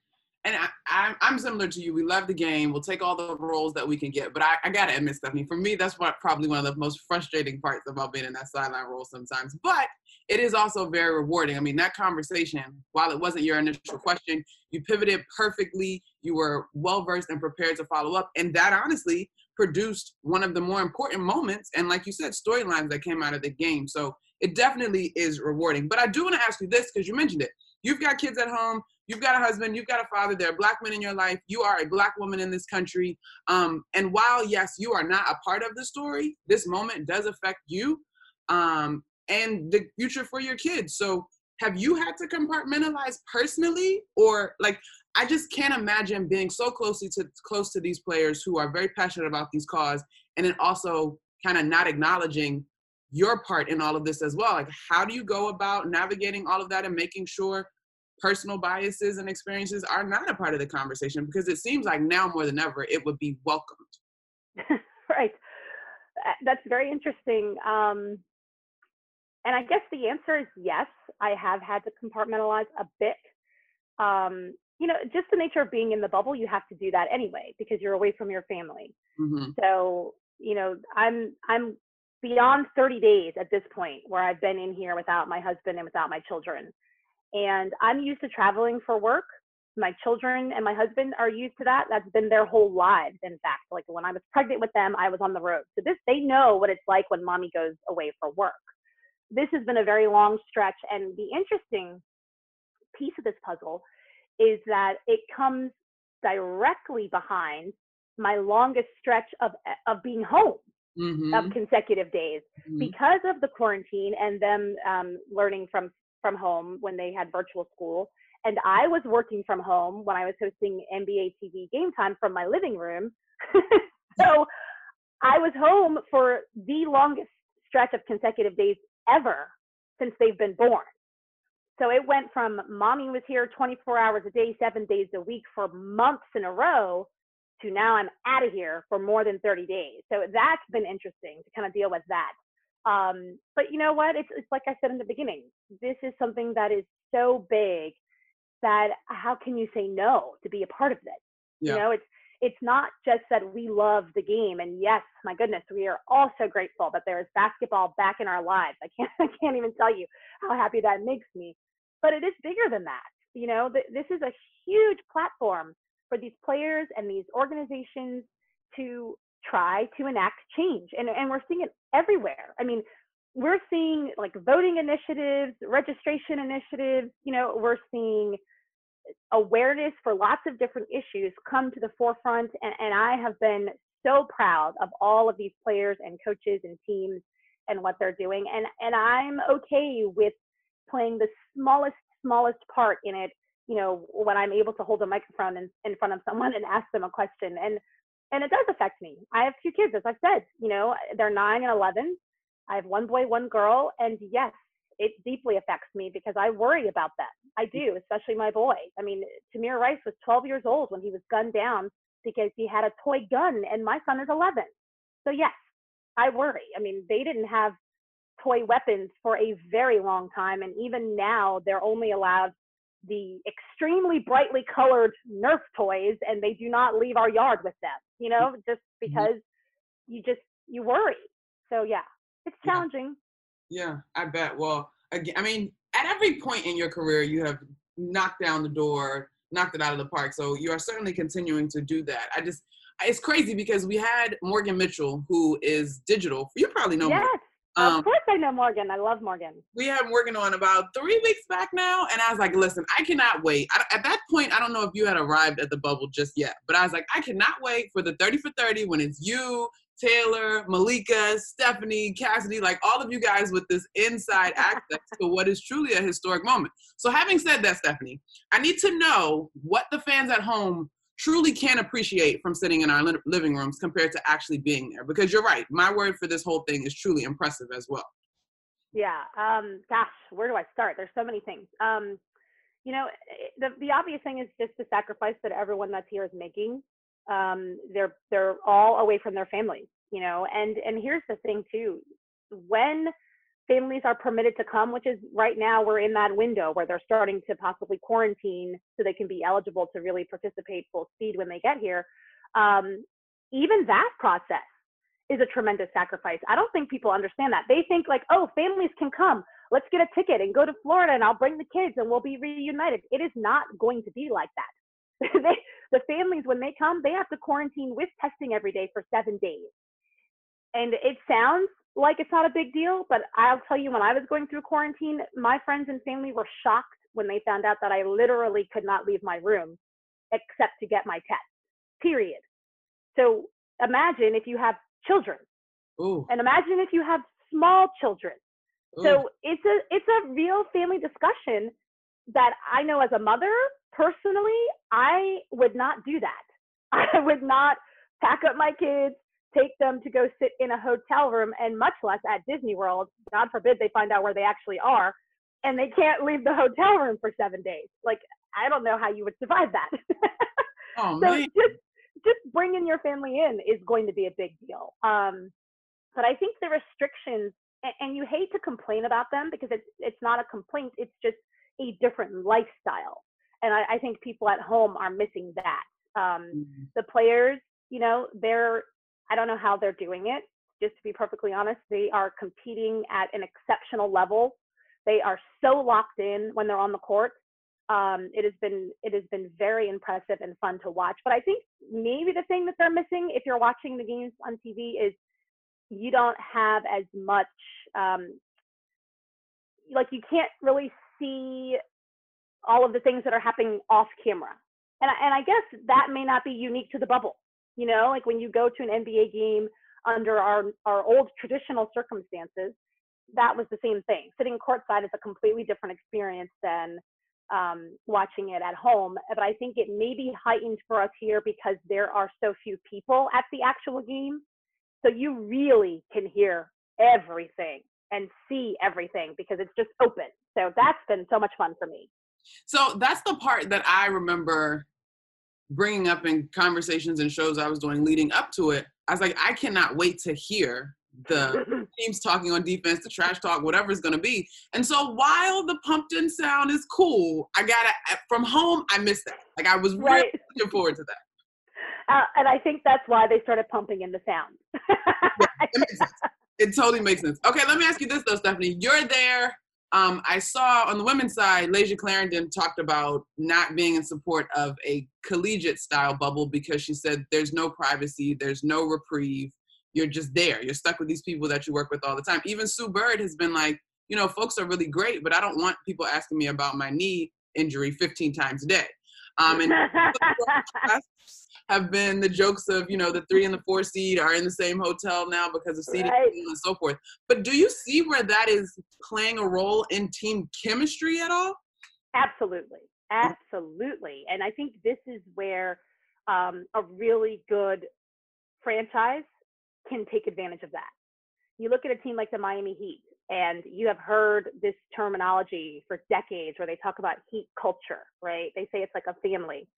and I, I'm similar to you. We love the game. We'll take all the roles that we can get. But I, I got to admit, Stephanie, for me, that's what, probably one of the most frustrating parts about being in that sideline role sometimes. But it is also very rewarding. I mean, that conversation, while it wasn't your initial question, you pivoted perfectly. You were well versed and prepared to follow up. And that honestly produced one of the more important moments and like you said storylines that came out of the game. So it definitely is rewarding. But i do want to ask you this because you mentioned it. You've got kids at home you've got a husband you've got a father there are black men in your life you are a black woman in this country um, and while yes you are not a part of the story this moment does affect you um, and the future for your kids. So have you had to compartmentalize personally or like I just can't imagine being so closely to close to these players who are very passionate about these cause, and then also kind of not acknowledging your part in all of this as well. Like, how do you go about navigating all of that and making sure personal biases and experiences are not a part of the conversation? Because it seems like now more than ever, it would be welcomed. right. That's very interesting. Um, and I guess the answer is yes. I have had to compartmentalize a bit. Um, you know, just the nature of being in the bubble, you have to do that anyway because you're away from your family. Mm-hmm. So, you know, I'm I'm beyond 30 days at this point where I've been in here without my husband and without my children. And I'm used to traveling for work. My children and my husband are used to that. That's been their whole lives, in fact. Like when I was pregnant with them, I was on the road. So this they know what it's like when mommy goes away for work. This has been a very long stretch. And the interesting piece of this puzzle is that it comes directly behind my longest stretch of of being home mm-hmm. of consecutive days mm-hmm. because of the quarantine and them um, learning from from home when they had virtual school And I was working from home when I was hosting NBA TV game time from my living room. so I was home for the longest stretch of consecutive days ever since they've been born. So it went from mommy was here 24 hours a day, seven days a week for months in a row to now I'm out of here for more than 30 days. So that's been interesting to kind of deal with that. Um, but you know what? It's, it's like I said in the beginning, this is something that is so big that how can you say no to be a part of it? Yeah. You know, it's it's not just that we love the game and yes, my goodness, we are also grateful that there is basketball back in our lives. I can't I can't even tell you how happy that makes me. But it is bigger than that. You know, th- this is a huge platform for these players and these organizations to try to enact change. And, and we're seeing it everywhere. I mean, we're seeing like voting initiatives, registration initiatives, you know, we're seeing awareness for lots of different issues come to the forefront. And, and I have been so proud of all of these players and coaches and teams and what they're doing. And, and I'm okay with playing the smallest, smallest part in it you know, when I'm able to hold a microphone in, in front of someone and ask them a question. And and it does affect me. I have two kids, as I said, you know, they're nine and eleven. I have one boy, one girl, and yes, it deeply affects me because I worry about them. I mm. do, especially my boy. I mean, Tamir Rice was 12 years old when he was gunned down because he had a toy gun, and my son is 11. So yes, I worry. I mean, they didn't have toy weapons for a very long time, and even now they're only allowed the extremely brightly colored Nerf toys and they do not leave our yard with them, you know, just mm-hmm. because you just, you worry. So yeah, it's challenging. Yeah. yeah, I bet. Well, again, I mean, at every point in your career, you have knocked down the door, knocked it out of the park. So you are certainly continuing to do that. I just, it's crazy because we had Morgan Mitchell, who is digital. You probably know. Yes. Um, of course, I know Morgan. I love Morgan. We had Morgan on about three weeks back now, and I was like, "Listen, I cannot wait." I, at that point, I don't know if you had arrived at the bubble just yet, but I was like, "I cannot wait for the thirty for thirty when it's you, Taylor, Malika, Stephanie, Cassidy, like all of you guys with this inside access to what is truly a historic moment." So, having said that, Stephanie, I need to know what the fans at home truly can appreciate from sitting in our living rooms compared to actually being there. Because you're right, my word for this whole thing is truly impressive as well. Yeah. Um, gosh, where do I start? There's so many things. Um, you know, eh, the the obvious thing is just the sacrifice that everyone that's here is making. Um, they're they're all away from their families, you know, and and here's the thing too, when families are permitted to come, which is right now we're in that window where they're starting to possibly quarantine so they can be eligible to really participate full speed when they get here. Um, even that process is a tremendous sacrifice. I don't think people understand that. They think like, oh, families can come. Let's get a ticket and go to Florida and I'll bring the kids and we'll be reunited. It is not going to be like that. they, the families, when they come, they have to quarantine with testing every day for seven days. And it sounds like it's not a big deal, but I'll tell you, when I was going through quarantine, my friends and family were shocked when they found out that I literally could not leave my room except to get my test, period. So imagine if you have children. Ooh. And imagine if you have small children. Ooh. So it's a it's a real family discussion that I know as a mother personally, I would not do that. I would not pack up my kids, take them to go sit in a hotel room and much less at Disney World. God forbid they find out where they actually are and they can't leave the hotel room for seven days. Like, I don't know how you would survive that. oh, so man. just just bringing your family in is going to be a big deal. Um, but I think the restrictions, and, and you hate to complain about them because it's it's not a complaint. It's just a different lifestyle, and I, I think people at home are missing that. Um, mm-hmm. The players, you know, they're I don't know how they're doing it. Just to be perfectly honest, they are competing at an exceptional level. They are so locked in when they're on the court. Um, it has been it has been very impressive and fun to watch. But I think maybe the thing that they're missing, if you're watching the games on TV, is you don't have as much um, like you can't really see all of the things that are happening off camera. And I, and I guess that may not be unique to the bubble. You know, like when you go to an NBA game under our our old traditional circumstances, that was the same thing. Sitting courtside is a completely different experience than um, watching it at home. But I think it may be heightened for us here because there are so few people at the actual game. So you really can hear everything and see everything because it's just open. So that's been so much fun for me. So that's the part that I remember bringing up in conversations and shows I was doing leading up to it. I was like, I cannot wait to hear the teams talking on defense, the trash talk, whatever it's going to be. And so while the pumped in sound is cool, I got to, from home, I missed that. Like I was right. really looking forward to that. Uh, and I think that's why they started pumping in the sound. yeah, it, it totally makes sense. Okay, let me ask you this though, Stephanie. You're there um, I saw on the women's side, Layshia Clarendon talked about not being in support of a collegiate style bubble because she said there's no privacy, there's no reprieve. You're just there. You're stuck with these people that you work with all the time. Even Sue Bird has been like, you know, folks are really great, but I don't want people asking me about my knee injury 15 times a day. Um, and have been the jokes of you know the three and the four seed are in the same hotel now because of seeding right. and so forth. But do you see where that is playing a role in team chemistry at all? Absolutely, absolutely. And I think this is where um, a really good franchise can take advantage of that. You look at a team like the Miami Heat, and you have heard this terminology for decades where they talk about heat culture, right? They say it's like a family.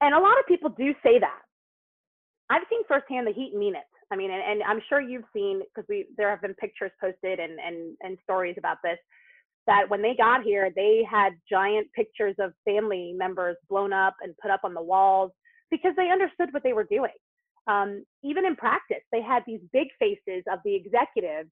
And a lot of people do say that. I've seen firsthand the Heat mean it. I mean, and, and I'm sure you've seen because we there have been pictures posted and and and stories about this that when they got here, they had giant pictures of family members blown up and put up on the walls because they understood what they were doing. Um, even in practice, they had these big faces of the executives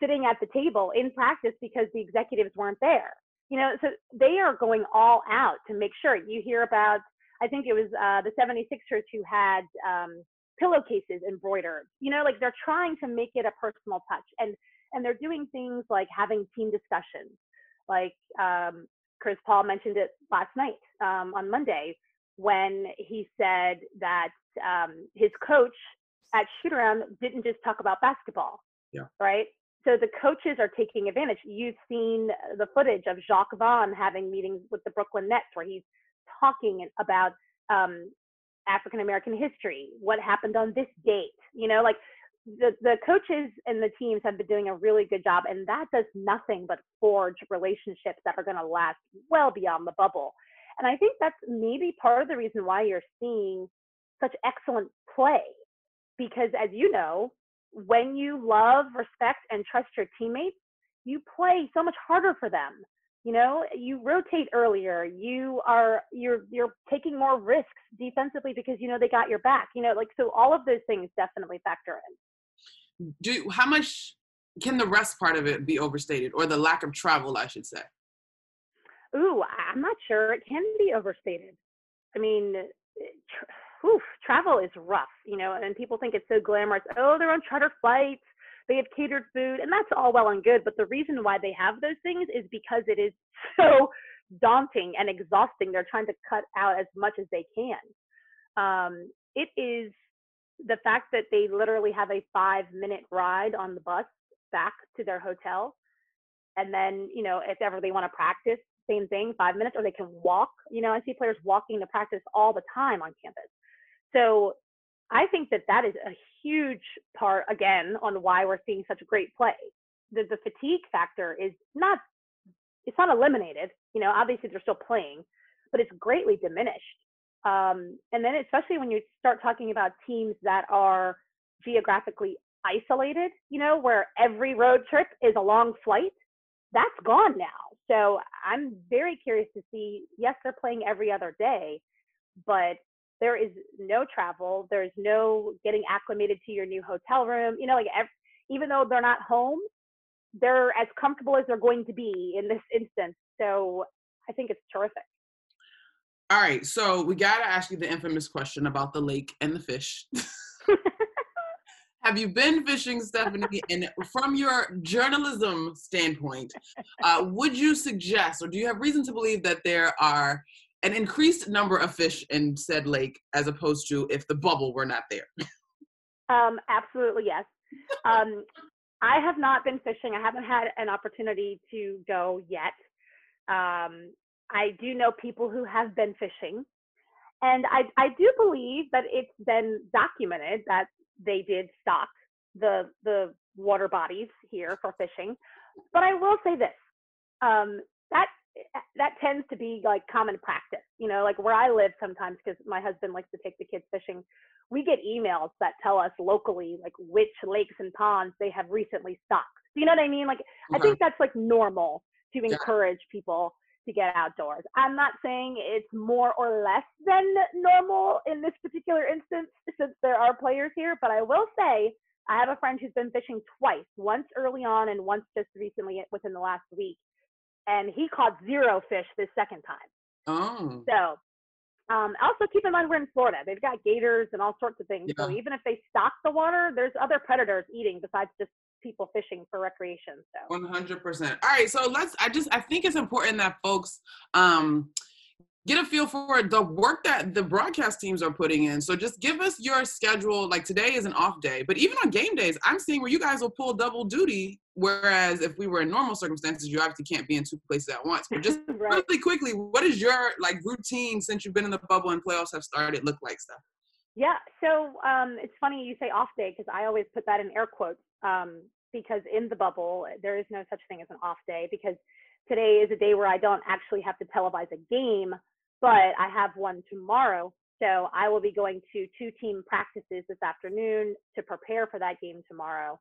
sitting at the table in practice because the executives weren't there. You know, so they are going all out to make sure you hear about I think it was uh, the 76ers who had um, pillowcases embroidered. You know, like they're trying to make it a personal touch, and and they're doing things like having team discussions. Like um, Chris Paul mentioned it last night um, on Monday when he said that um, his coach at shootaround didn't just talk about basketball. Yeah. Right. So the coaches are taking advantage. You've seen the footage of Jacque Vaughn having meetings with the Brooklyn Nets where he's talking about um, African American history, what happened on this date. You know, like the the coaches and the teams have been doing a really good job, and that does nothing but forge relationships that are going to last well beyond the bubble. And I think that's maybe part of the reason why you're seeing such excellent play, because as you know, when you love, respect, and trust your teammates, you play so much harder for them. You know you rotate earlier. You are you're you're taking more risks defensively because you know they got your back you know like so all of those things definitely factor in. Do how much can the rest part of it be overstated or the lack of travel i should say? Ooh i'm not sure. It can be overstated. I mean eh, tra- oof, travel is rough you know and people think it's so glamorous oh they're on charter flights they have catered food, and that's all well and good. But the reason why they have those things is because it is so daunting and exhausting. They're trying to cut out as much as they can. Um, it is the fact that they literally have a five minute ride on the bus back to their hotel. And then, you know, if ever they want to practice, same thing, five minutes, or they can walk. You know, I see players walking to practice all the time on campus. So I think that that is a huge part again on why we're seeing such great play. The, the fatigue factor is not it's not eliminated. You know, obviously they're still playing, but it's greatly diminished. Um, and then especially when you start talking about teams that are geographically isolated, you know, where every road trip is a long flight, that's gone now. So I'm very curious to see. Yes, they're playing every other day, but there is no travel there's no getting acclimated to your new hotel room you know like even though they're not home they're as comfortable as they're going to be in this instance so i think it's terrific. All right so we got to ask you the infamous question about the lake and the fish. Have you been fishing stephanie? And from your journalism standpoint uh, would you suggest or do you have reason to believe that there are an increased number of fish in said lake as opposed to if the bubble were not there? Um, absolutely yes. Um, I have not been fishing. I haven't had an opportunity to go yet. Um, I do know people who have been fishing, and I I do believe that it's been documented that they did stock the the water bodies here for fishing. But I will say this: um, that that tends to be like common practice. You know, like where I live sometimes, because my husband likes to take the kids fishing. We get emails that tell us locally like which lakes and ponds they have recently stocked. You know what I mean? Like I mm-hmm. think that's like normal to encourage people to get outdoors. I'm not saying it's more or less than normal in this particular instance since there are players here, but I will say I have a friend who's been fishing twice, once early on and once just recently within the last week. And he caught zero fish this second time. Oh. So um, also keep in mind we're in Florida. They've got gators and all sorts of things. Yeah. So even if they stock the water, there's other predators eating besides just people fishing for recreation. So One hundred percent. All right, so let's. I just I think it's important that folks um get a feel for the work that the broadcast teams are putting in. So just give us your schedule. Like today is an off day, but even on game days, I'm seeing where you guys will pull double duty. Whereas if we were in normal circumstances, you obviously can't be in two places at once. But just right. really quickly, what is your like routine since you've been in the bubble and playoffs have started look like stuff? Yeah. So um, it's funny you say off day because I always put that in air quotes um, because in the bubble there is no such thing as an off day because today is a day where I don't actually have to televise a game, but I have one tomorrow. So I will be going to two team practices this afternoon to prepare for that game tomorrow.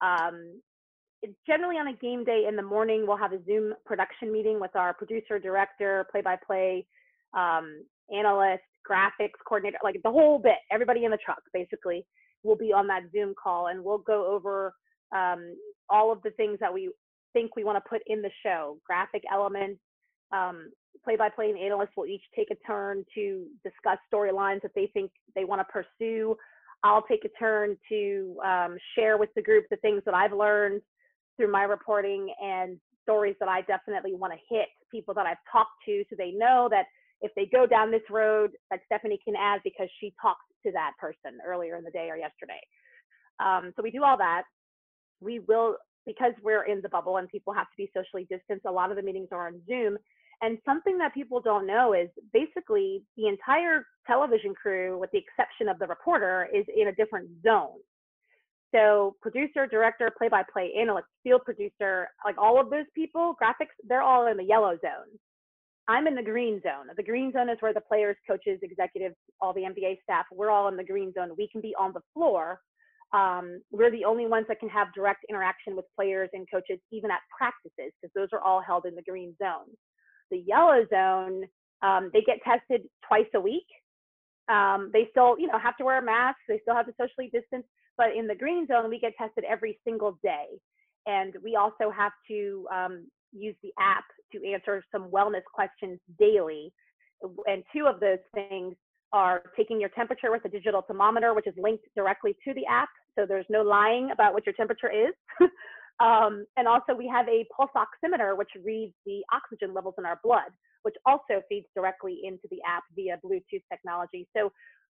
Um, generally on a game day in the morning, we'll have a Zoom production meeting with our producer, director, play-by-play, um, analyst, graphics coordinator, like the whole bit. Everybody in the truck basically will be on that Zoom call, and we'll go over um, all of the things that we think we want to put in the show, graphic elements. Um, play-by-play and analysts will each take a turn to discuss storylines that they think they want to pursue. I'll take a turn to um, share with the group the things that I've learned through my reporting and stories that I definitely want to hit people that I've talked to so they know that if they go down this road that Stephanie can add because she talked to that person earlier in the day or yesterday. Um, so we do all that. We will, because we're in the bubble and people have to be socially distanced, a lot of the meetings are on Zoom. And something that people don't know is basically the entire television crew, with the exception of the reporter, is in a different zone. So producer, director, play-by-play, analyst, field producer, like all of those people, graphics, they're all in the yellow zone. I'm in the green zone. The green zone is where the players, coaches, executives, all the NBA staff, we're all in the green zone. We can be on the floor. Um, we're the only ones that can have direct interaction with players and coaches, even at practices, because those are all held in the green zone. The yellow zone, um, they get tested twice a week. Um, they still, you know, have to wear a mask. They still have to socially distance. But in the green zone, we get tested every single day. And we also have to um, use the app to answer some wellness questions daily. And two of those things are taking your temperature with a digital thermometer, which is linked directly to the app. So there's no lying about what your temperature is. um, and also, we have a pulse oximeter, which reads the oxygen levels in our blood, which also feeds directly into the app via Bluetooth technology. So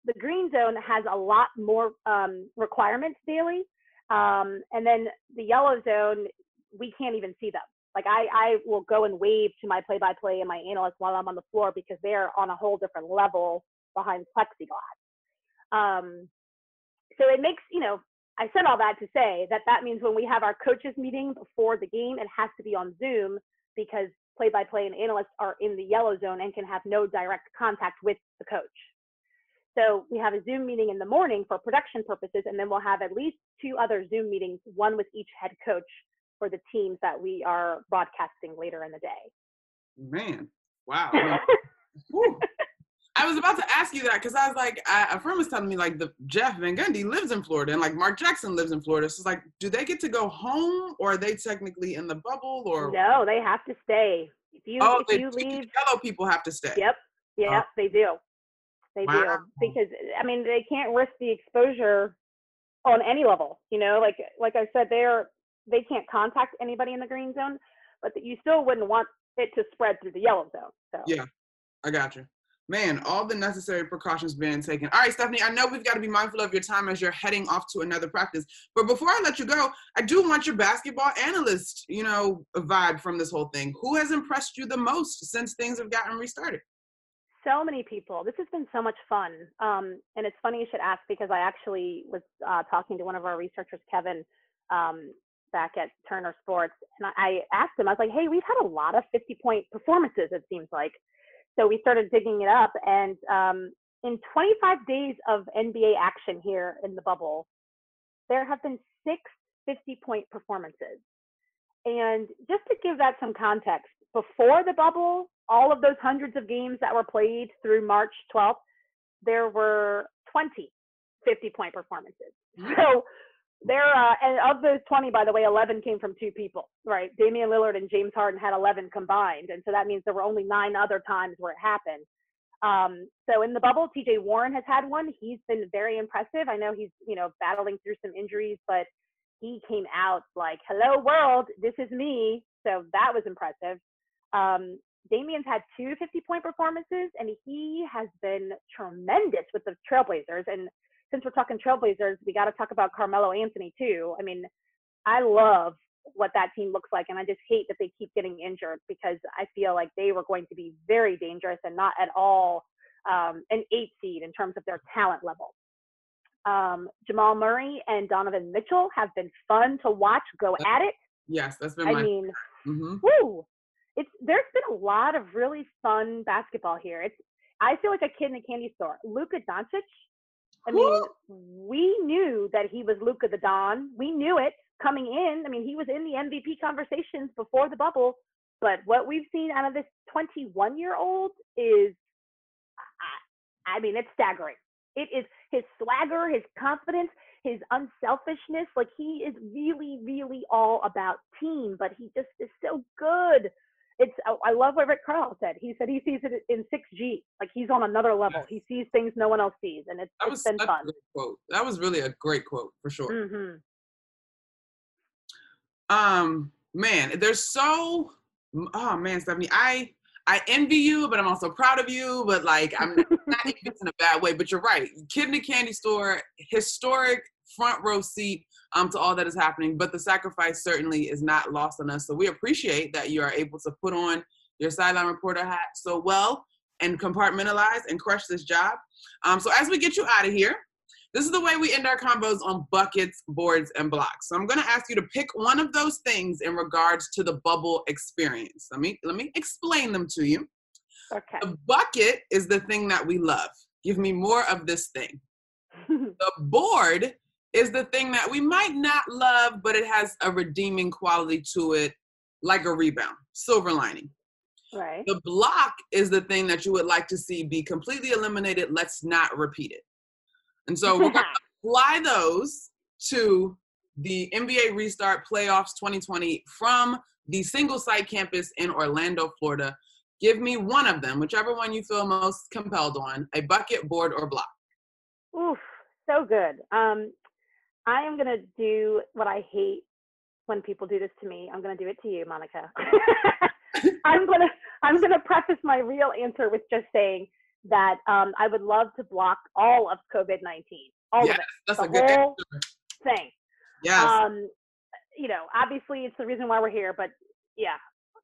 the green zone has a lot more um, requirements daily. Um, and then the yellow zone, we can't even see them. Like I, I will go and wave to my play-by-play and my analyst while I'm on the floor because they're on a whole different level behind plexiglass. Um, so it makes, you know, I said all that to say that that means when we have our coaches meeting before the game, it has to be on Zoom because play-by-play and analysts are in the yellow zone and can have no direct contact with the coach. So we have a Zoom meeting in the morning for production purposes, and then we'll have at least two other Zoom meetings, one with each head coach for the teams that we are broadcasting later in the day. Man, wow. I was about to ask you that because I was like, I, a friend was telling me like the Jeff Van Gundy lives in Florida and like Mark Jackson lives in Florida. So it's like, do they get to go home or are they technically in the bubble or? No, they have to stay. If you oh, if the you leave, yellow people have to stay. yep, yep, oh. they do. They Wow. do because I mean they can't risk the exposure on any level. You know, like like I said, they're they can't contact anybody in the green zone, but you still wouldn't want it to spread through the yellow zone. So Yeah. I got you. Man, all the necessary precautions being taken. All right, Stephanie, I know we've got to be mindful of your time as you're heading off to another practice. But before I let you go, I do want your basketball analyst, you know, vibe from this whole thing. Who has impressed you the most since things have gotten restarted? So many people. This has been so much fun. Um, and it's funny you should ask because I actually was uh, talking to one of our researchers, Kevin, um, back at Turner Sports, and I asked him, I was like, hey, we've had a lot of 50 point performances, it seems like so we started digging it up, and um, in 25 days of NBA action here in the bubble, there have been six 50 point performances. And just to give that some context, before the bubble, all of those hundreds of games that were played through March 12th, there were 20 50 point performances. So there, uh, and of those 20, by the way, 11 came from two people, right? Damian Lillard and James Harden had 11 combined. And so that means there were only nine other times where it happened. Um, so in the bubble, TJ Warren has had one. He's been very impressive. I know he's, you know, battling through some injuries, but he came out like, hello world, this is me. So that was impressive. Um, Damian's had two 50 point performances and he has been tremendous with the Trailblazers. And since we're talking Trailblazers, we got to talk about Carmelo Anthony too. I mean, I love what that team looks like, and I just hate that they keep getting injured because I feel like they were going to be very dangerous and not at all um, an eight seed in terms of their talent level. Um, Jamal Murray and Donovan Mitchell have been fun to watch go at it. Yes, that's been. I my, mean, mhm. woo! It's there's been a lot of really fun basketball here. It's I feel like a kid in a candy store. Luka Doncic I mean, we knew that he was Luka the Don. We knew it coming in. I mean, he was in the MVP conversations before the bubble. But what we've seen out of this 21 year old is, I, I mean, it's staggering. It is his swagger, his confidence, his unselfishness. Like he is really, really all about team, but he just is so good it's I love what Rick Carlisle said. He said he sees it in 6G, like he's on another level. He sees things no one else sees, and it's, That it's was been fun. a great quote. That was really a great quote for sure. hmm Um, man, there's so oh man, Stephanie, I I envy you, but I'm also proud of you. But like, I'm not envious in a bad way. But you're right. Kid in the candy store, historic front row seat um, to all that is happening. But the sacrifice certainly is not lost on us. So we appreciate that you are able to put on your sideline reporter hat so well and compartmentalize and crush this job. Um, so as we get you out of here, this is the way we end our combos on buckets, boards, and blocks. So I'm going to ask you to pick one of those things in regards to the bubble experience. Let me let me explain them to you. Okay. The bucket is the thing that we love. Give me more of this thing. The board is the thing that we might not love, but it has a redeeming quality to it, like a rebound, silver lining. right. The block is the thing that you would like to see be completely eliminated. Let's not repeat it. And so we're going to apply those to the NBA Restart Playoffs 2020 from the single site campus in Orlando, Florida. Give me one of them, whichever one you feel most compelled on a bucket, board, or block. Oof, so good. Um, I am gonna do what I hate when people do this to me. I'm gonna do it to you, Monica. I'm gonna I'm gonna preface my real answer with just saying that um, I would love to block all of COVID-19, all yes, of it, that's the a good whole answer. thing. Yes. Um, you know, obviously it's the reason why we're here, but yeah,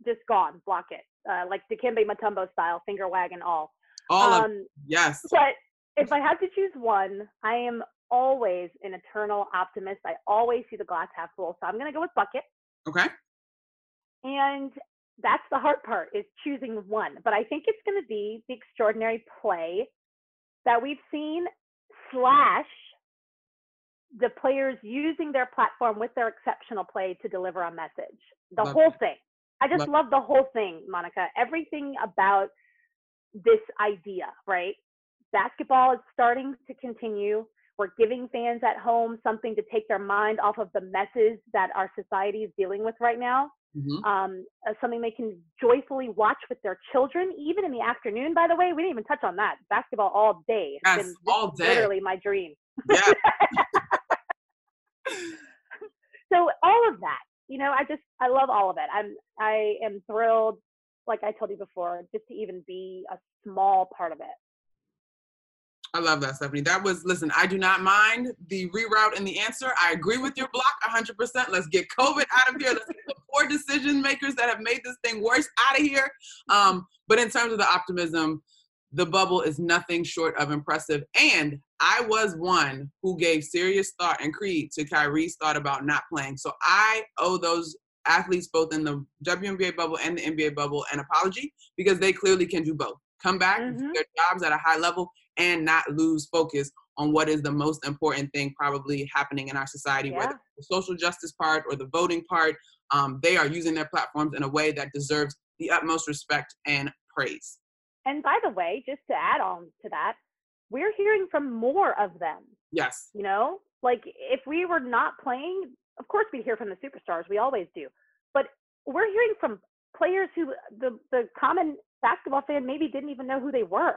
just gone, block it, uh, like Dikembe Mutombo style, finger wag and all. All of Um, yes. but if I had to choose one, I am always an eternal optimist. I always see the glass half full. So I'm going to go with bucket. Okay. And that's the hard part is choosing one. But I think it's going to be the extraordinary play that we've seen slash the players using their platform with their exceptional play to deliver a message. The Love whole it. thing. I just Love love the whole thing, Monica. Everything about this idea, right? Basketball is starting to continue. We're giving fans at home something to take their mind off of the messes that our society is dealing with right now. Mhm. Um, uh, something they can joyfully watch with their children, even in the afternoon. By the way, we didn't even touch on that. Basketball all day. It's Yes, been- all day. Literally my dream. Yeah. so all of that, you know, I just I love all of it. I'm I am thrilled like I told you before, just to even be a small part of it. I love that, Stephanie. That was, listen, I do not mind the reroute and the answer. I agree with your block 100%. Let's get COVID out of here. Let's get the poor decision makers that have made this thing worse out of here. Um, but in terms of the optimism, the bubble is nothing short of impressive. And I was one who gave serious thought and creed to Kyrie's thought about not playing. So I owe those athletes, both in the WNBA bubble and the NBA bubble, an apology because they clearly can do both. Come back, mm-hmm. their jobs at a high level, and not lose focus on what is the most important thing probably happening in our society, yeah. whether the social justice part or the voting part. Um, they are using their platforms in a way that deserves the utmost respect and praise. And by the way, just to add on to that, we're hearing from more of them. Yes. You know, like if we were not playing, of course we'd hear from the superstars. We always do. But we're hearing from players who the, the common basketball fan maybe didn't even know who they were.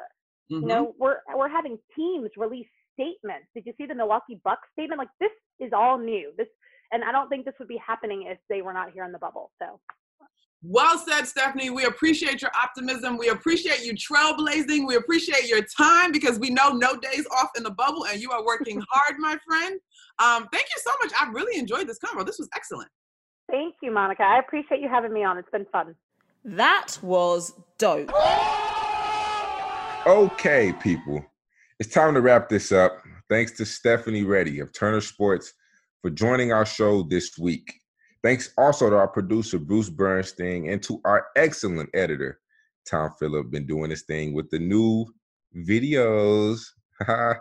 Mm-hmm. You know, we're we're having teams release statements. Did you see the Milwaukee Bucks statement? Like this is all new. This and I don't think this would be happening if they were not here in the bubble. So well said, Stephanie. We appreciate your optimism. We appreciate you trailblazing. We appreciate your time because we know no days off in the bubble and you are working hard, my friend. Um, thank you so much. I really enjoyed this convo. This was excellent. Thank you, Monica. I appreciate you having me on. It's been fun. That was dope. Okay, people. It's time to wrap this up. Thanks to Stephanie Ready of Turner Sports for joining our show this week. Thanks also to our producer, Bruce Bernstein, and to our excellent editor, Tom Phillip, been doing this thing with the new videos.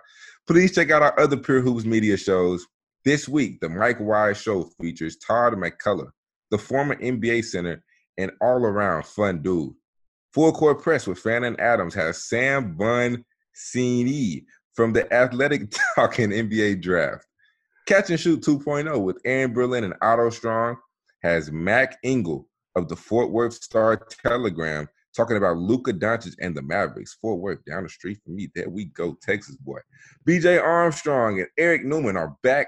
Please check out our other Pure Hoops media shows. This week, the Mike Wise Show features Todd McCullough, the former NBA center and all around fun dude. Full Court Press with Fannin Adams has Sam Bun Cini from the Athletic Talking NBA Draft. Catch and Shoot 2.0 with Aaron Berlin and Otto Strong has Mac Engel of the Fort Worth Star Telegram talking about Luka Doncic and the Mavericks. Fort Worth down the street from me. There we go, Texas boy. BJ Armstrong and Eric Newman are back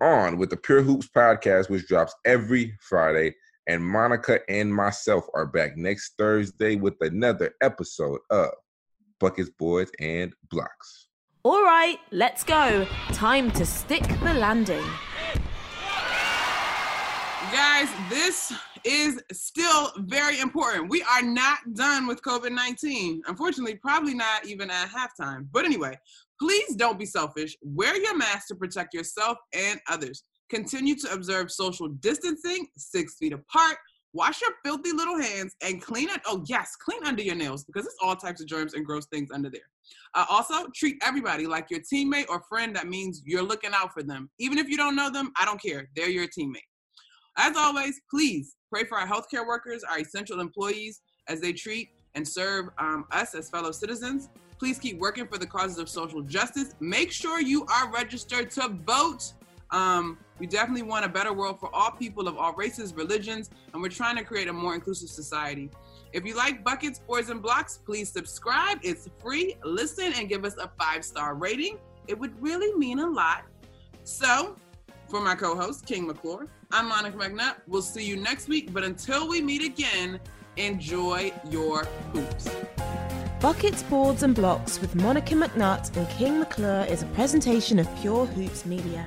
on with the Pure Hoops podcast, which drops every Friday and Monica and myself are back next Thursday with another episode of Buckets, Boards, and Blocks. All right, let's go. Time to stick the landing. Guys, this is still very important. We are not done with COVID 19. Unfortunately, probably not even at halftime. But anyway, please don't be selfish. Wear your mask to protect yourself and others. Continue to observe social distancing, six feet apart. Wash your filthy little hands and clean it. Oh, yes, clean under your nails because it's all types of germs and gross things under there. Uh, also, treat everybody like your teammate or friend. That means you're looking out for them. Even if you don't know them, I don't care. They're your teammate. As always, please pray for our healthcare workers, our essential employees, as they treat and serve um, us as fellow citizens. Please keep working for the causes of social justice. Make sure you are registered to vote. Um, we definitely want a better world for all people of all races, religions, and we're trying to create a more inclusive society. If you like buckets, boards, and blocks, please subscribe. It's free. Listen and give us a five star rating. It would really mean a lot. So, for my co host, King McClure, I'm Monica McNutt. We'll see you next week. But until we meet again, enjoy your hoops. Buckets, Boards and Blocks with Monica McNutt and King McClure is a presentation of Pure Hoops Media.